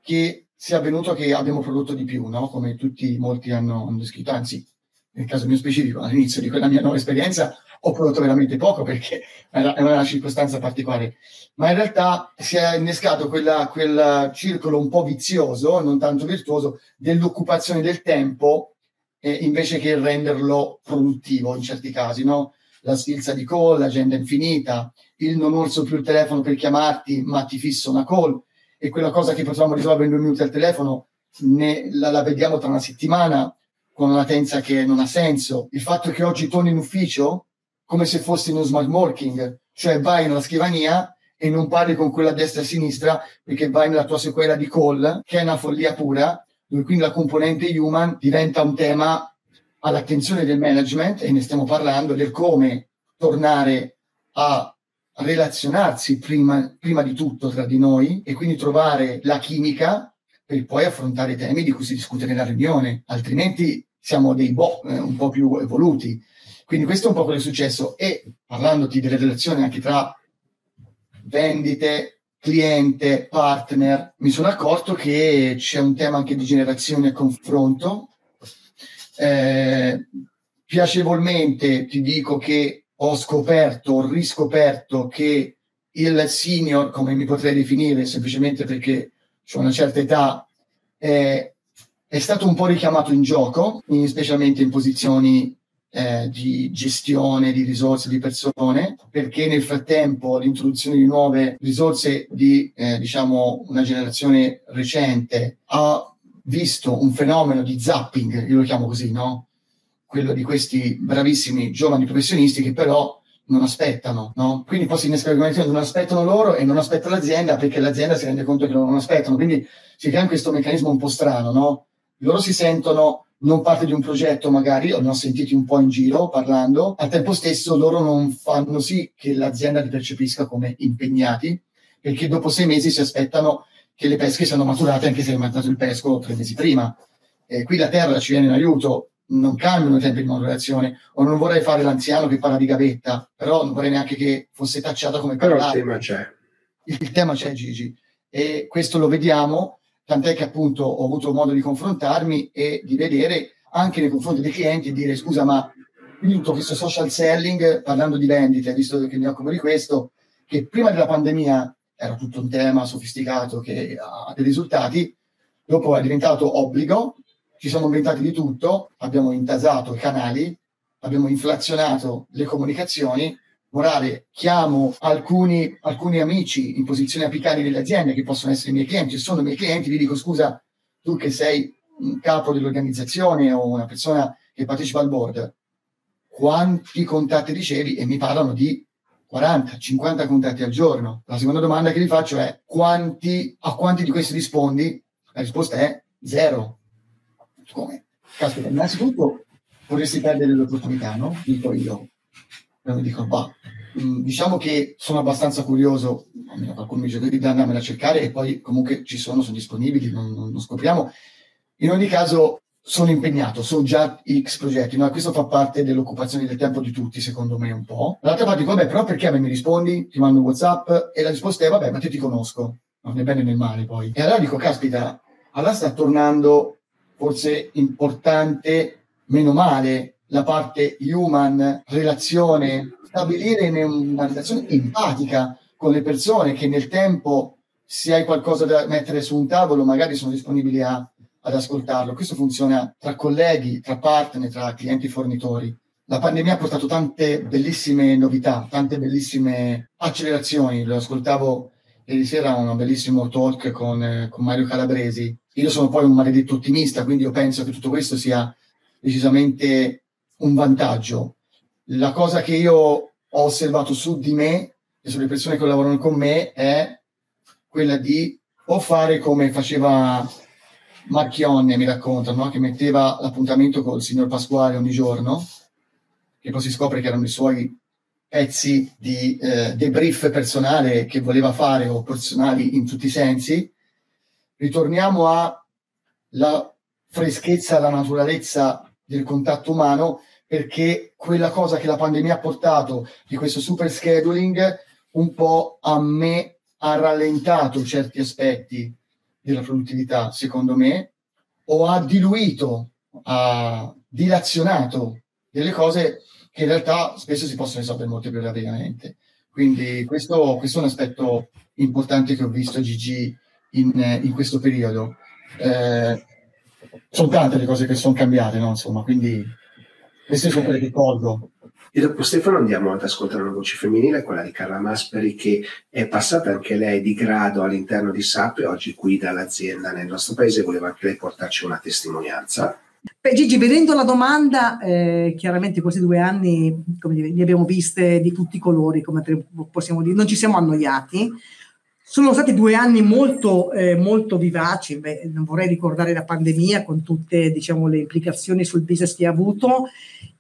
che sia avvenuto che abbiamo prodotto di più, no? come tutti molti hanno, descritto, anzi, nel caso mio specifico, all'inizio di quella mia nuova esperienza, ho prodotto veramente poco perché era, una circostanza particolare. Ma in realtà si è innescato quella, quel circolo un po' vizioso, non tanto virtuoso, dell'occupazione del tempo eh, invece che renderlo produttivo in certi casi, no? La sfilza di call, l'agenda infinita, il non orso più il telefono per chiamarti, ma ti fisso una call e quella cosa che potevamo risolvere in due minuti al telefono ne, la, la, vediamo tra una settimana con una latenza che non ha senso. Il fatto che oggi torni in ufficio come se fossi in uno smart working, cioè vai nella scrivania e non parli con quella a destra e a sinistra perché vai nella tua sequela di call, che è una follia pura, dove quindi la componente human diventa un tema all'attenzione del management e ne stiamo parlando del come tornare a relazionarsi prima, prima di tutto tra di noi e quindi trovare la chimica per poi affrontare i temi di cui si discute nella riunione, altrimenti siamo dei boh eh, un po' più evoluti. Quindi questo è un po' quello che è successo e parlandoti delle relazioni anche tra vendite, cliente, partner, mi sono accorto che c'è un tema anche di generazione e confronto. Eh, piacevolmente ti dico che ho scoperto, ho riscoperto che il senior, come mi potrei definire, semplicemente perché ho una certa età, eh, è stato un po' richiamato in gioco, in, specialmente in posizioni eh, di gestione di risorse di persone, perché nel frattempo l'introduzione di nuove risorse di eh, diciamo una generazione recente ha visto un fenomeno di zapping, io lo chiamo così, no? Quello di questi bravissimi giovani professionisti che però non aspettano, no? Quindi poi si innesca l'argomentazione, non aspettano loro e non aspetta l'azienda perché l'azienda si rende conto che loro non aspettano, quindi si crea questo meccanismo un po' strano, no? Loro si sentono non parte di un progetto magari, o ne ho sentiti un po' in giro parlando, al tempo stesso loro non fanno sì che l'azienda li percepisca come impegnati, perché dopo sei mesi si aspettano che le pesche siano maturate anche se è maturato il pesco tre mesi prima. E qui la terra ci viene in aiuto, non cambiano i tempi di modulazione, o non vorrei fare l'anziano che parla di gavetta, però non vorrei neanche che fosse tacciata come
parlare. Però il tema c'è.
Il, il tema c'è, Gigi, e questo lo vediamo tant'è che appunto ho avuto modo di confrontarmi e di vedere anche nei confronti dei clienti e dire scusa ma quindi tutto questo social selling, parlando di vendite, visto che mi occupo di questo, che prima della pandemia era tutto un tema sofisticato che ha dei risultati, dopo è diventato obbligo, ci siamo inventati di tutto, abbiamo intasato i canali, abbiamo inflazionato le comunicazioni morale, chiamo alcuni, alcuni amici in posizioni apicali delle aziende che possono essere i miei clienti, sono i miei clienti, gli dico scusa, tu che sei un capo dell'organizzazione o una persona che partecipa al board, quanti contatti ricevi? E mi parlano di 40, 50 contatti al giorno. La seconda domanda che gli faccio è quanti, a quanti di questi rispondi? La risposta è zero. Come? Caspita, innanzitutto vorresti perdere l'opportunità, no? Dico io mi dico, bah, mm, diciamo che sono abbastanza curioso, almeno qualcuno mi dice di andarmela a cercare e poi comunque ci sono, sono disponibili, non, non, non scopriamo. In ogni caso sono impegnato, so già X progetti, no? questo fa parte dell'occupazione del tempo di tutti, secondo me un po'. Dall'altra parte vabbè, però perché a me mi rispondi, ti mando un WhatsApp e la risposta è, vabbè, ma te ti conosco, non né bene né male poi. E allora dico, caspita, allora sta tornando forse importante, meno male, la parte human, relazione, stabilire una relazione empatica con le persone che nel tempo, se hai qualcosa da mettere su un tavolo, magari sono disponibili a, ad ascoltarlo. Questo funziona tra colleghi, tra partner, tra clienti e fornitori. La pandemia ha portato tante bellissime novità, tante bellissime accelerazioni. Lo ascoltavo ieri sera un bellissimo talk con, con Mario Calabresi. Io sono poi un maledetto ottimista, quindi io penso che tutto questo sia decisamente un vantaggio. La cosa che io ho osservato su di me e sulle persone che lavorano con me è quella di o fare come faceva Marchionne, mi raccontano, no? che metteva l'appuntamento col signor Pasquale ogni giorno, che poi si scopre che erano i suoi pezzi di eh, debrief personale che voleva fare o personali in tutti i sensi. Ritorniamo alla freschezza, alla naturalezza del contatto umano perché quella cosa che la pandemia ha portato di questo super scheduling un po' a me ha rallentato certi aspetti della produttività, secondo me, o ha diluito, ha dilazionato delle cose che in realtà spesso si possono risolvere molto più rapidamente. Quindi questo, questo è un aspetto importante che ho visto Gigi in, in questo periodo. Eh, sono tante le cose che sono cambiate, no? Insomma, quindi queste sono quelle che colgo.
E dopo Stefano andiamo ad ascoltare una voce femminile, quella di Carla Masperi, che è passata anche lei di grado all'interno di SAP e oggi guida l'azienda nel nostro paese. Voleva anche lei portarci una testimonianza.
Beh, Gigi, vedendo la domanda, eh, chiaramente questi due anni dire, li abbiamo viste di tutti i colori, come possiamo dire, non ci siamo annoiati. Sono stati due anni molto, eh, molto vivaci, Beh, non vorrei ricordare la pandemia con tutte diciamo, le implicazioni sul business che ha avuto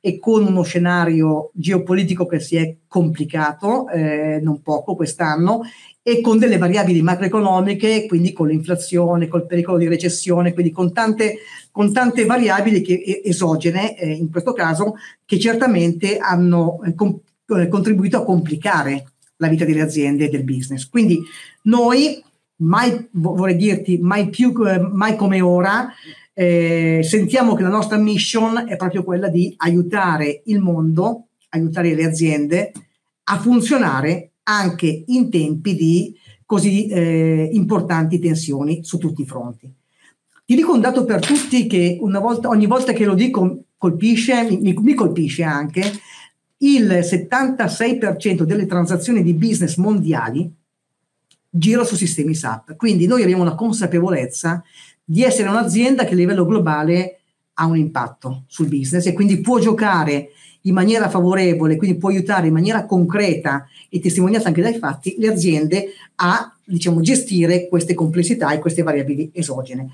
e con uno scenario geopolitico che si è complicato eh, non poco quest'anno e con delle variabili macroeconomiche, quindi con l'inflazione, col pericolo di recessione, quindi con tante, con tante variabili che, esogene, eh, in questo caso, che certamente hanno eh, com- eh, contribuito a complicare la vita delle aziende e del business. Quindi noi, mai, vorrei dirti, mai più, eh, mai come ora, eh, sentiamo che la nostra mission è proprio quella di aiutare il mondo, aiutare le aziende a funzionare anche in tempi di così eh, importanti tensioni su tutti i fronti. Ti dico un dato per tutti che volta, ogni volta che lo dico colpisce, mi, mi colpisce anche, il 76% delle transazioni di business mondiali gira su sistemi SAP. Quindi noi abbiamo una consapevolezza di essere un'azienda che a livello globale ha un impatto sul business e quindi può giocare in maniera favorevole, quindi può aiutare in maniera concreta e testimoniata anche dai fatti le aziende a diciamo, gestire queste complessità e queste variabili esogene.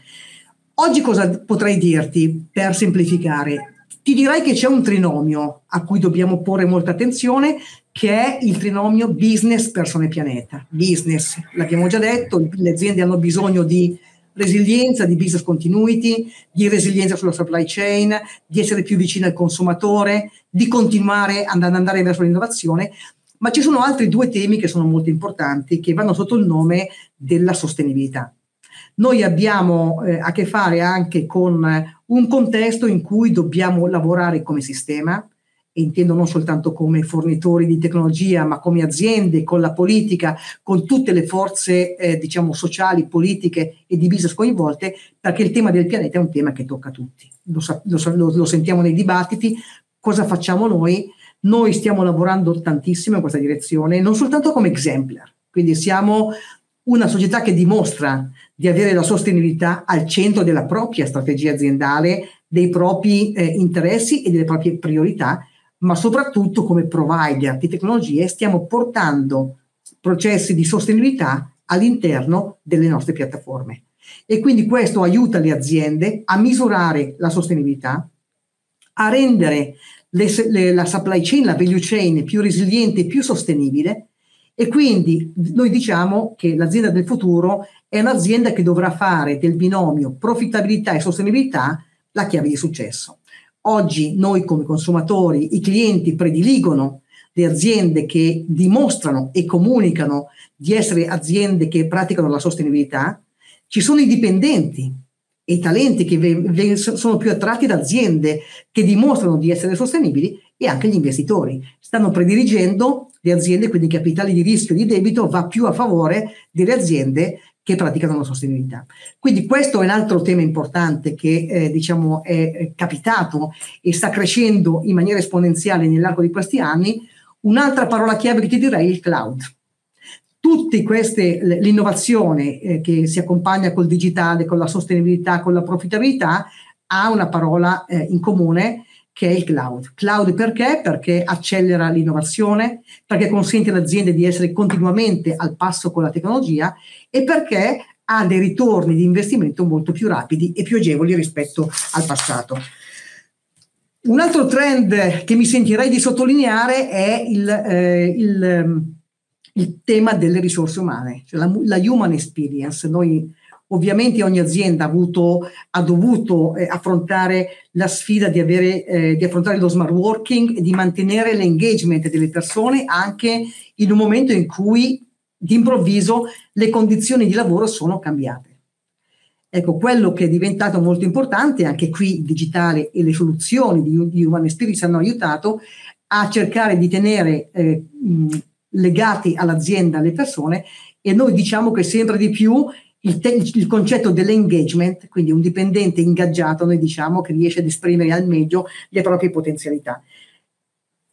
Oggi cosa potrei dirti per semplificare? Ti direi che c'è un trinomio a cui dobbiamo porre molta attenzione, che è il trinomio business, persone, pianeta. Business, l'abbiamo già detto, le aziende hanno bisogno di resilienza, di business continuity, di resilienza sulla supply chain, di essere più vicini al consumatore, di continuare ad andare verso l'innovazione, ma ci sono altri due temi che sono molto importanti, che vanno sotto il nome della sostenibilità. Noi abbiamo eh, a che fare anche con un contesto in cui dobbiamo lavorare come sistema, e intendo non soltanto come fornitori di tecnologia, ma come aziende, con la politica, con tutte le forze eh, diciamo sociali, politiche e di business coinvolte, perché il tema del pianeta è un tema che tocca a tutti. Lo, lo, lo sentiamo nei dibattiti. Cosa facciamo noi? Noi stiamo lavorando tantissimo in questa direzione, non soltanto come exemplar, quindi siamo una società che dimostra di avere la sostenibilità al centro della propria strategia aziendale, dei propri eh, interessi e delle proprie priorità, ma soprattutto come provider di tecnologie stiamo portando processi di sostenibilità all'interno delle nostre piattaforme. E quindi questo aiuta le aziende a misurare la sostenibilità, a rendere le, le, la supply chain, la value chain più resiliente e più sostenibile e quindi noi diciamo che l'azienda del futuro è un'azienda che dovrà fare del binomio profittabilità e sostenibilità la chiave di successo. Oggi noi come consumatori, i clienti prediligono le aziende che dimostrano e comunicano di essere aziende che praticano la sostenibilità, ci sono i dipendenti e i talenti che sono più attratti da aziende che dimostrano di essere sostenibili e anche gli investitori. Stanno prediligendo le aziende, quindi i capitali di rischio e di debito va più a favore delle aziende che praticano la sostenibilità. Quindi questo è un altro tema importante che eh, diciamo è capitato e sta crescendo in maniera esponenziale nell'arco di questi anni. Un'altra parola chiave che ti direi è il cloud. Tutte queste, l'innovazione eh, che si accompagna col digitale, con la sostenibilità, con la profittabilità, ha una parola eh, in comune che è il cloud. Cloud perché? Perché accelera l'innovazione, perché consente alle aziende di essere continuamente al passo con la tecnologia e perché ha dei ritorni di investimento molto più rapidi e più agevoli rispetto al passato. Un altro trend che mi sentirei di sottolineare è il, eh, il, il tema delle risorse umane, cioè la, la human experience. Noi Ovviamente ogni azienda ha, avuto, ha dovuto eh, affrontare la sfida di, avere, eh, di affrontare lo smart working e di mantenere l'engagement delle persone anche in un momento in cui d'improvviso le condizioni di lavoro sono cambiate. Ecco, quello che è diventato molto importante, anche qui il digitale e le soluzioni di, di Human Experience hanno aiutato a cercare di tenere eh, mh, legati all'azienda le persone e noi diciamo che sempre di più il, te- il, concetto dell'engagement, quindi un dipendente ingaggiato, noi diciamo che riesce ad esprimere al meglio le proprie potenzialità.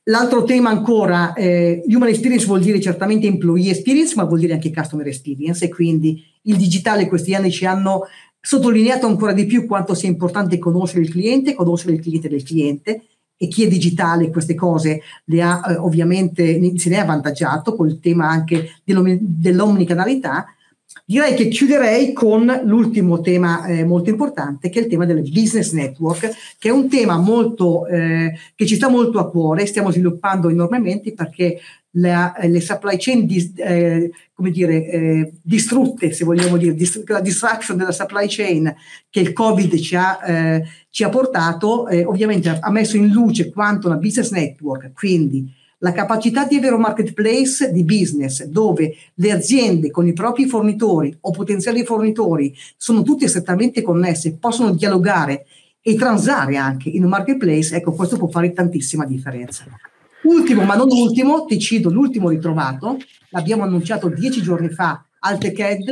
L'altro tema ancora, eh, human experience vuol dire certamente employee experience, ma vuol dire anche customer experience e quindi il digitale questi anni ci hanno sottolineato ancora di più quanto sia importante conoscere il cliente, conoscere il cliente del cliente e chi è digitale queste cose le ha eh, ovviamente se ne è avvantaggiato col tema anche dell'omnicanalità Direi che chiuderei con l'ultimo tema eh, molto importante, che è il tema del business network, che è un tema molto, eh, che ci sta molto a cuore, stiamo sviluppando enormemente perché la, le supply chain, dis, eh, come dire, eh, distrutte, se vogliamo dire, dist- la distraction della supply chain che il Covid ci ha, eh, ci ha portato, eh, ovviamente ha messo in luce quanto una business network, quindi la capacità di avere un marketplace di business dove le aziende con i propri fornitori o potenziali fornitori sono tutti strettamente connesse, possono dialogare e transare anche in un marketplace, ecco, questo può fare tantissima differenza. Ultimo, ma non ultimo, ti cito l'ultimo ritrovato, l'abbiamo annunciato dieci giorni fa al TechEd,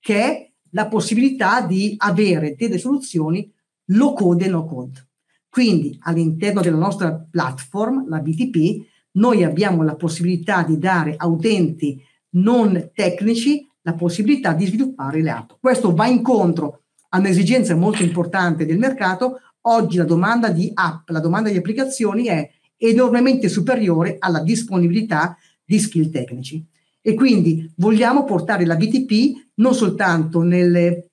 che è la possibilità di avere delle soluzioni low code e no code. Quindi all'interno della nostra platform, la BTP, noi abbiamo la possibilità di dare a utenti non tecnici la possibilità di sviluppare le app. Questo va incontro a un'esigenza molto importante del mercato. Oggi la domanda di app, la domanda di applicazioni è enormemente superiore alla disponibilità di skill tecnici. E quindi vogliamo portare la BTP non soltanto nelle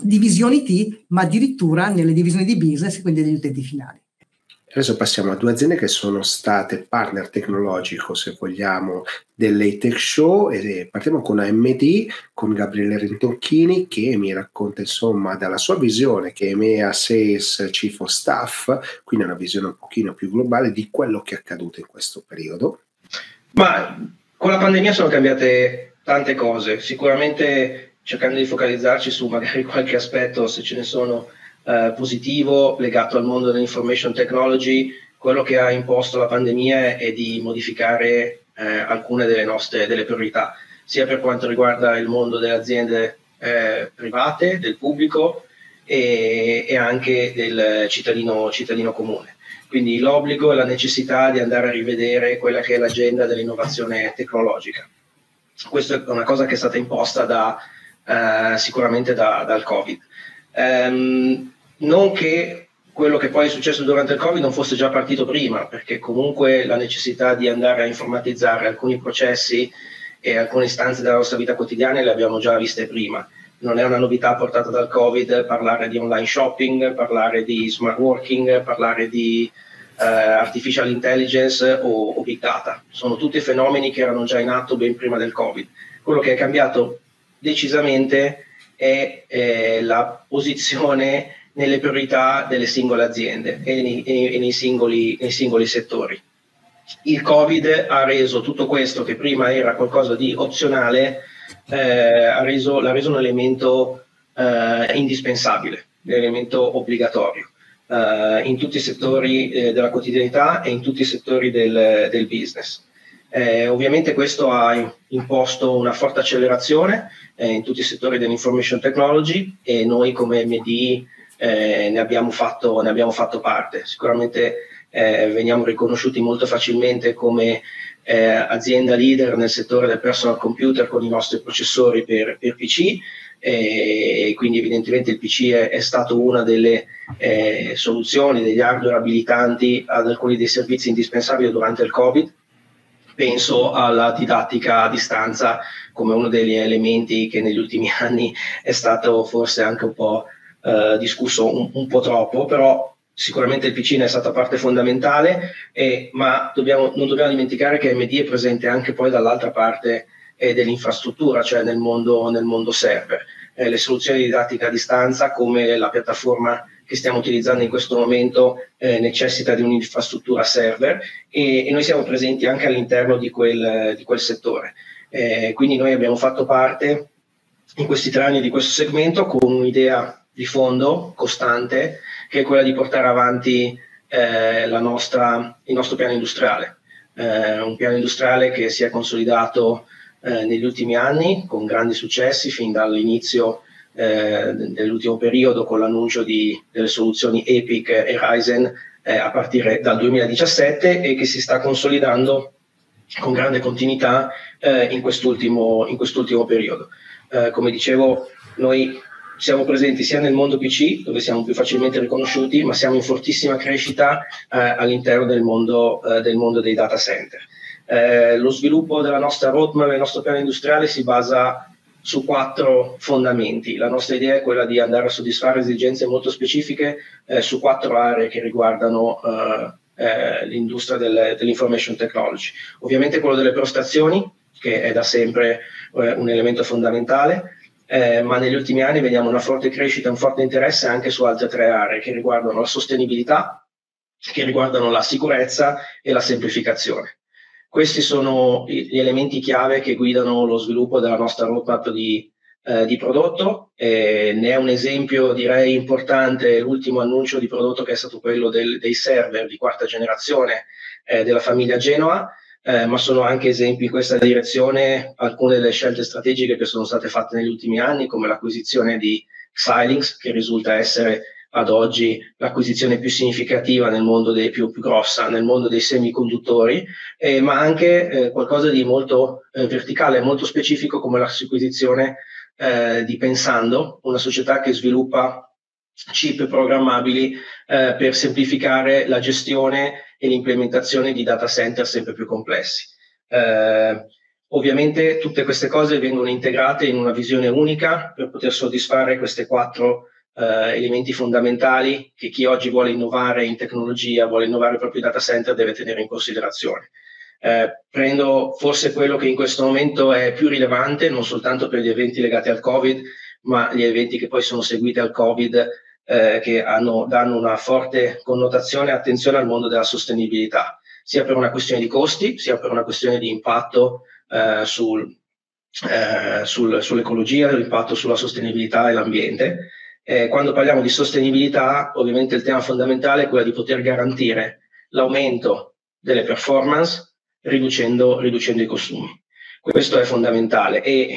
divisioni T, ma addirittura nelle divisioni di business, quindi degli utenti finali.
Adesso passiamo a due aziende che sono state partner tecnologico, se vogliamo, dell'ATEC Show e partiamo con AMD, con Gabriele Rintocchini che mi racconta insomma dalla sua visione che è EMEA Sales Chief of Staff, quindi una visione un pochino più globale di quello che è accaduto in questo periodo.
Ma con la pandemia sono cambiate tante cose, sicuramente cercando di focalizzarci su magari qualche aspetto, se ce ne sono eh, positivo legato al mondo dell'information technology, quello che ha imposto la pandemia è di modificare eh, alcune delle nostre delle priorità, sia per quanto riguarda il mondo delle aziende eh, private, del pubblico e, e anche del cittadino, cittadino comune. Quindi l'obbligo e la necessità di andare a rivedere quella che è l'agenda dell'innovazione tecnologica. Questa è una cosa che è stata imposta da, eh, sicuramente da, dal Covid. Um, non che quello che poi è successo durante il Covid non fosse già partito prima, perché comunque la necessità di andare a informatizzare alcuni processi e alcune istanze della nostra vita quotidiana le abbiamo già viste prima. Non è una novità portata dal Covid parlare di online shopping, parlare di smart working, parlare di uh, artificial intelligence o, o big data. Sono tutti fenomeni che erano già in atto ben prima del Covid. Quello che è cambiato decisamente è eh, la posizione nelle priorità delle singole aziende e nei, e nei, singoli, nei singoli settori. Il Covid ha reso tutto questo, che prima era qualcosa di opzionale, eh, ha reso, l'ha reso un elemento eh, indispensabile, un elemento obbligatorio eh, in tutti i settori eh, della quotidianità e in tutti i settori del, del business. Eh, ovviamente questo ha imposto una forte accelerazione eh, in tutti i settori dell'information technology e noi come MD eh, ne, abbiamo fatto, ne, abbiamo fatto, parte. Sicuramente eh, veniamo riconosciuti molto facilmente come eh, azienda leader nel settore del personal computer con i nostri processori per, per PC e quindi evidentemente il PC è, è stato una delle eh, soluzioni, degli hardware abilitanti ad alcuni dei servizi indispensabili durante il Covid. Penso alla didattica a distanza come uno degli elementi che negli ultimi anni è stato forse anche un po' eh, discusso un, un, po' troppo, però sicuramente il PC ne è stata parte fondamentale, eh, ma dobbiamo, non dobbiamo dimenticare che MD è presente anche poi dall'altra parte eh, dell'infrastruttura, cioè nel mondo, nel mondo server. Eh, le soluzioni di didattica a distanza, come la piattaforma che stiamo utilizzando in questo momento, eh, necessita di un'infrastruttura server e, e, noi siamo presenti anche all'interno di quel, di quel settore. Eh, quindi noi abbiamo fatto parte in questi tre anni di questo segmento con un'idea di fondo costante, che è quella di portare avanti eh, nostra, il nostro piano industriale. Eh, un piano industriale che si è consolidato eh, negli ultimi anni con grandi successi, fin dall'inizio eh, dell'ultimo periodo con l'annuncio di, delle soluzioni Epic e Ryzen eh, a partire dal 2017 e che si sta consolidando con grande continuità eh, in quest'ultimo, in, quest'ultimo, periodo. come dicevo, noi siamo presenti sia nel mondo PC, dove siamo più facilmente riconosciuti, ma siamo in fortissima crescita eh, all'interno del mondo, eh, del mondo, dei data center. Eh, lo sviluppo della nostra roadmap, del nostro piano industriale si basa su quattro fondamenti. La nostra idea è quella di andare a soddisfare esigenze molto specifiche eh, su quattro aree che riguardano eh, eh, l'industria del, dell'information technology. Ovviamente quello delle prestazioni, che è da sempre un elemento fondamentale, eh, ma negli ultimi anni vediamo una forte crescita, un forte interesse anche su altre tre aree che riguardano la sostenibilità, che riguardano la sicurezza e la semplificazione. Questi sono gli elementi chiave che guidano lo sviluppo della nostra roadmap di, eh, di prodotto. Eh, ne è un esempio, direi, importante l'ultimo annuncio di prodotto che è stato quello del, dei server di quarta generazione eh, della famiglia Genoa, eh, ma sono anche esempi in questa direzione alcune delle scelte strategiche che sono state fatte negli ultimi anni, come l'acquisizione di Xilinx, che risulta essere ad oggi l'acquisizione più significativa nel mondo dei più, più grossa, nel mondo dei semiconduttori, eh, ma anche eh, qualcosa di molto eh, verticale, molto specifico come l'acquisizione eh, di Pensando, una società che sviluppa chip programmabili eh, per semplificare la gestione e l'implementazione di data center sempre più complessi. Eh, ovviamente tutte queste cose vengono integrate in una visione unica per poter soddisfare queste quattro eh, elementi fondamentali che chi oggi vuole innovare in tecnologia, vuole innovare i propri data center deve tenere in considerazione. Eh, prendo forse quello che in questo momento è più rilevante, non soltanto per gli eventi legati al Covid, ma gli eventi che poi sono seguiti al Covid, eh, che hanno, danno una forte connotazione e attenzione al mondo della sostenibilità, sia per una questione di costi, sia per una questione di impatto eh, sul, eh, sul, sull'ecologia, l'impatto sulla sostenibilità e l'ambiente. Eh, quando parliamo di sostenibilità, ovviamente il tema fondamentale è quello di poter garantire l'aumento delle performance riducendo, riducendo i consumi. Questo è fondamentale e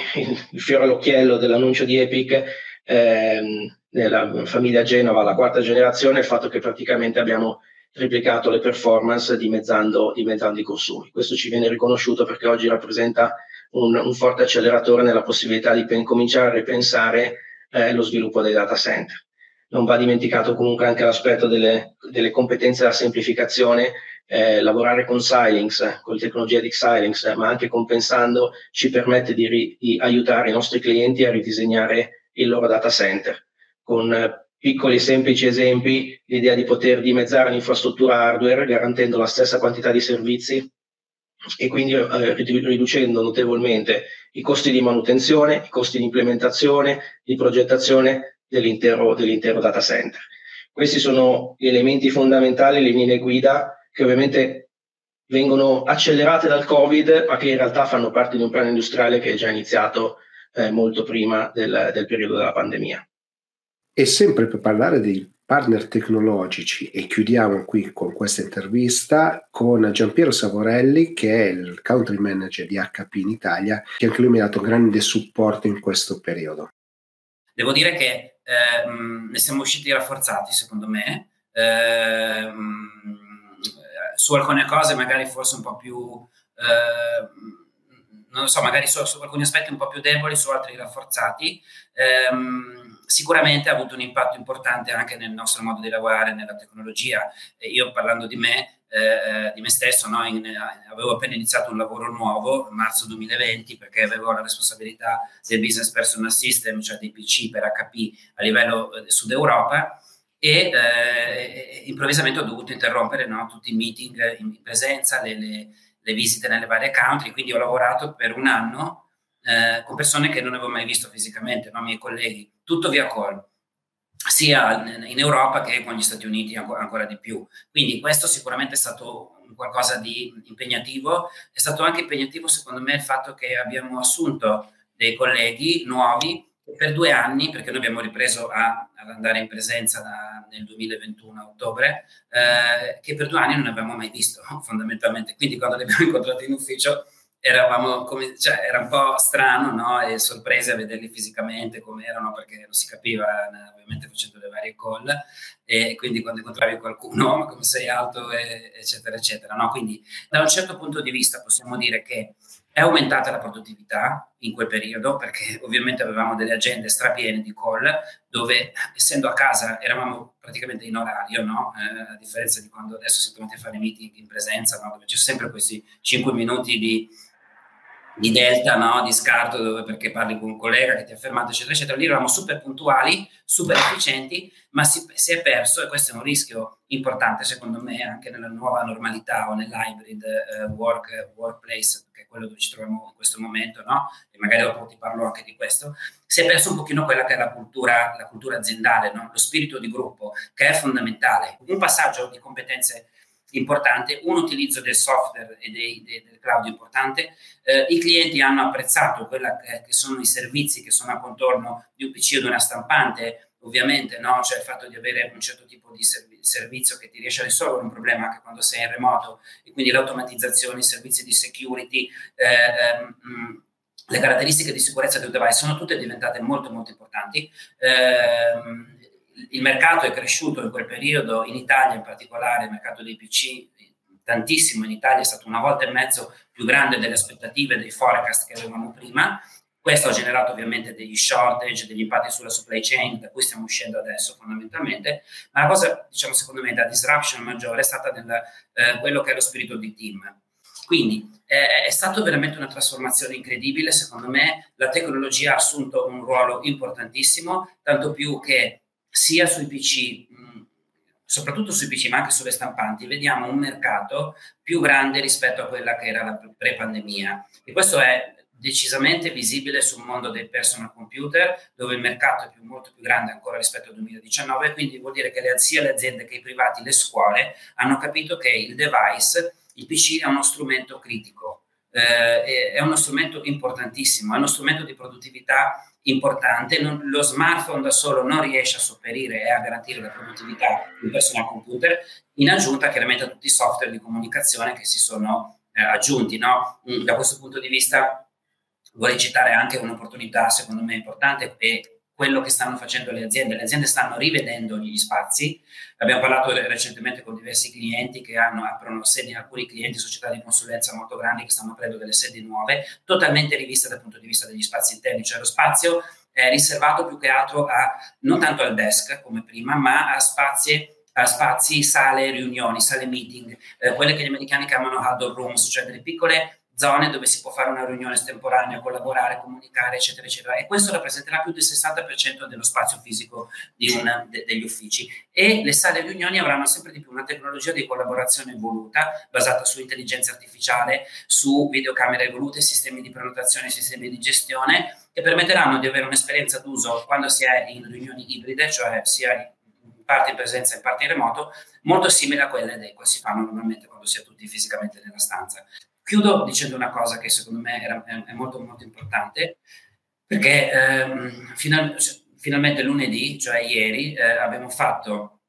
il fiore all'occhiello dell'annuncio di Epic ehm, nella famiglia Genova, la quarta generazione, il fatto che praticamente abbiamo triplicato le performance dimezzando, dimezzando i consumi. Questo ci viene riconosciuto perché oggi rappresenta un, un forte acceleratore nella possibilità di pen- cominciare a ripensare eh, lo sviluppo dei data center. Non va dimenticato comunque anche l'aspetto delle, delle competenze della semplificazione, eh, lavorare con Xilinx, con le tecnologie di Xilinx, ma anche compensando ci permette di, ri, di aiutare i nostri clienti a ridisegnare il loro data center. Con eh, piccoli semplici esempi, l'idea di poter dimezzare l'infrastruttura hardware garantendo la stessa quantità di servizi e quindi eh, riducendo notevolmente i costi di manutenzione, i costi di implementazione, di progettazione dell'intero, dell'intero data center. Questi sono gli elementi fondamentali, le linee guida che ovviamente vengono accelerate dal Covid, ma che in realtà fanno parte di un piano industriale che è già iniziato eh, molto prima del, del periodo della pandemia.
E sempre per parlare dei partner tecnologici e chiudiamo qui con questa intervista con Giampiero Savorelli che è il country manager di HP in Italia che anche lui mi ha dato grande supporto in questo periodo.
Devo dire che eh, ne siamo usciti rafforzati secondo me eh, su alcune cose magari forse un po' più eh, non so, magari su, su, alcuni aspetti un po' più deboli, su altri rafforzati. Ehm, sicuramente ha avuto un impatto importante anche nel nostro modo di lavorare, nella tecnologia. E io parlando di me, eh, di me stesso, no? In, avevo appena iniziato un lavoro nuovo, marzo 2020, perché avevo la responsabilità del Business Personal System, cioè dei PC per HP a livello eh, Sud Europa e eh, improvvisamente ho dovuto interrompere no? tutti i meeting in presenza, le, le le visite nelle varie country, quindi ho lavorato per un anno eh, con persone che non avevo mai visto fisicamente, no? miei colleghi, tutto via call, sia in Europa che con gli Stati Uniti ancora, ancora di più. Quindi questo sicuramente è stato qualcosa di impegnativo, è stato anche impegnativo secondo me il fatto che abbiamo assunto dei colleghi nuovi per due anni, perché noi abbiamo ripreso a, ad andare in presenza da, nel 2021 a ottobre, eh, che per due anni non avevamo mai visto fondamentalmente. Quindi quando li abbiamo incontrati in ufficio eravamo come, cioè, era un po' strano no? e sorprese a vederli fisicamente come erano perché non si capiva ovviamente facendo le varie call e quindi quando incontravi qualcuno ma come sei alto e, eccetera eccetera no? quindi da un certo punto di vista possiamo dire che è aumentata la produttività in quel periodo perché ovviamente avevamo delle agende strapiene di call dove essendo a casa eravamo praticamente in orario, no? eh, a differenza di quando adesso si tornati a fare meeting in presenza, no? dove c'è sempre questi 5 minuti di, di delta, no? di scarto, dove, perché parli con un collega che ti ha fermato, eccetera, eccetera. Lì eravamo super puntuali, super efficienti, ma si, si, è perso, e questo è un rischio importante secondo me anche nella nuova normalità o nell'hybrid eh, work, workplace quello dove ci troviamo in questo momento, no? E magari dopo ti parlo anche di questo, si è perso un pochino quella che è la cultura, la cultura aziendale, no? Lo spirito di gruppo, che è fondamentale. Un passaggio di competenze importante, un utilizzo del software e dei, dei, del cloud importante. Eh, I clienti hanno apprezzato quelli che, che sono i servizi che sono a contorno di un PC o di una stampante, ovviamente, no? cioè il fatto di avere un certo tipo di serv- servizio che ti riesce a risolvere un problema anche quando sei in remoto e quindi l'automatizzazione, i servizi di security, eh, ehm, le caratteristiche di sicurezza del device sono tutte diventate molto molto importanti. Eh, il mercato è cresciuto in quel periodo, in Italia in particolare, il mercato dei PC tantissimo, in Italia è stato una volta e mezzo più grande delle aspettative, dei forecast che avevamo prima. Questo ha generato ovviamente degli shortage, degli impatti sulla supply chain, da cui stiamo uscendo adesso fondamentalmente, ma la cosa, diciamo, secondo me, da disruption maggiore è stata nel, eh, quello che è lo spirito di team. Quindi eh, è stata veramente una trasformazione incredibile, secondo me la tecnologia ha assunto un ruolo importantissimo, tanto più che sia sui PC, soprattutto sui PC, ma anche sulle stampanti, vediamo un mercato più grande rispetto a quella che era la pre-pandemia. E questo è decisamente visibile sul mondo dei personal computer, dove il mercato è più, molto più grande ancora rispetto al 2019, quindi vuol dire che le, sia le aziende che i privati, le scuole, hanno capito che il device, il PC è uno strumento critico, eh, è uno strumento importantissimo, è uno strumento di produttività importante, non, lo smartphone da solo non riesce a sopperire e a garantire la produttività del personal computer, in aggiunta chiaramente a tutti i software di comunicazione che si sono eh, aggiunti. No? Mm, da questo punto di vista vorrei citare anche un'opportunità secondo me importante e quello che stanno facendo le aziende. Le aziende stanno rivedendo gli spazi. Abbiamo parlato recentemente con diversi clienti che hanno, aprono sedi, alcuni clienti, società di consulenza molto grandi che stanno aprendo delle sedi nuove, totalmente riviste dal punto di vista degli spazi interni, cioè lo spazio è riservato più che altro a, non tanto al desk come prima, ma a spazi a spazi, sale riunioni, sale meeting, eh, quelle che gli americani chiamano huddle rooms, cioè delle piccole zone dove si può fare una riunione estemporanea, collaborare, comunicare, eccetera, eccetera. E questo rappresenterà più del 60% dello spazio fisico una, de, degli uffici. E le sale riunioni avranno sempre di più una tecnologia di collaborazione evoluta, basata su intelligenza artificiale, su videocamere evolute, sistemi di prenotazione, sistemi di gestione, che permetteranno di avere un'esperienza d'uso quando si è in riunioni ibride, cioè sia in parte in presenza e in parte in remoto, molto simile a quelle che si fanno normalmente quando si è tutti fisicamente nella stanza. Chiudo dicendo una cosa che secondo me era, è molto molto importante, perché ehm, final, cioè, finalmente lunedì, cioè ieri, eh, abbiamo fatto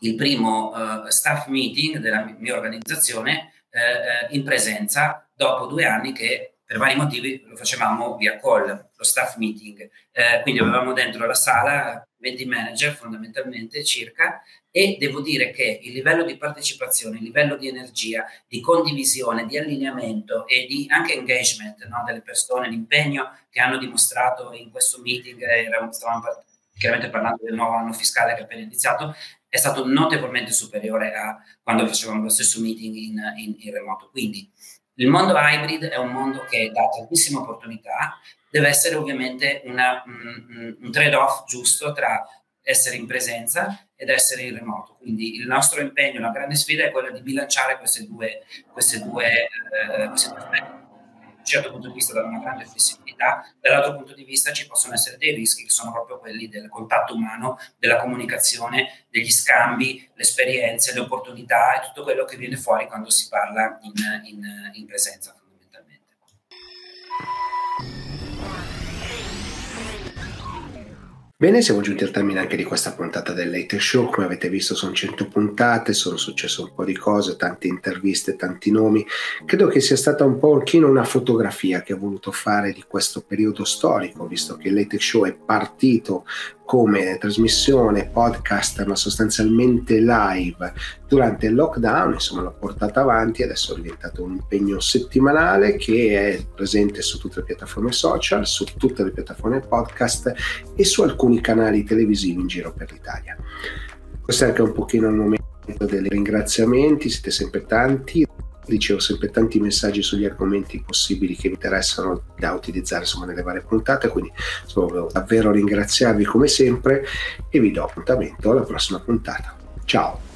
il primo eh, staff meeting della mia organizzazione eh, eh, in presenza dopo due anni che per vari motivi lo facevamo via call, lo staff meeting. Eh, quindi avevamo dentro la sala 20 manager fondamentalmente circa e devo dire che il livello di partecipazione, il livello di energia, di condivisione, di allineamento e di anche engagement no, delle persone, l'impegno che hanno dimostrato in questo meeting, stavamo chiaramente parlando del nuovo anno fiscale che è appena iniziato, è stato notevolmente superiore a quando facevamo lo stesso meeting in, in, in remoto. Quindi il mondo hybrid è un mondo che dà tantissime opportunità, deve essere ovviamente una, un, un trade-off giusto tra essere in presenza ed essere in remoto. Quindi il nostro impegno, la grande sfida è quella di bilanciare queste due, queste due, eh, queste due. Da un certo punto di vista dà una grande flessibilità, dall'altro punto di vista ci possono essere dei rischi che sono proprio quelli del contatto umano, della comunicazione, degli scambi, le esperienze, le opportunità e tutto quello che viene fuori quando si parla in, in, in presenza fondamentalmente.
Bene, siamo giunti al termine anche di questa puntata del Late Show. Come avete visto, sono 100 puntate, sono successe un po' di cose, tante interviste, tanti nomi. Credo che sia stata un po' una fotografia che ho voluto fare di questo periodo storico, visto che il Late Show è partito come trasmissione podcast ma sostanzialmente live durante il lockdown insomma l'ho portata avanti adesso è diventato un impegno settimanale che è presente su tutte le piattaforme social su tutte le piattaforme podcast e su alcuni canali televisivi in giro per l'Italia. Questo è anche un pochino il momento dei ringraziamenti siete sempre tanti ricevo sempre tanti messaggi sugli argomenti possibili che mi interessano da utilizzare insomma, nelle varie puntate, quindi insomma, volevo davvero ringraziarvi come sempre e vi do appuntamento alla prossima puntata. Ciao!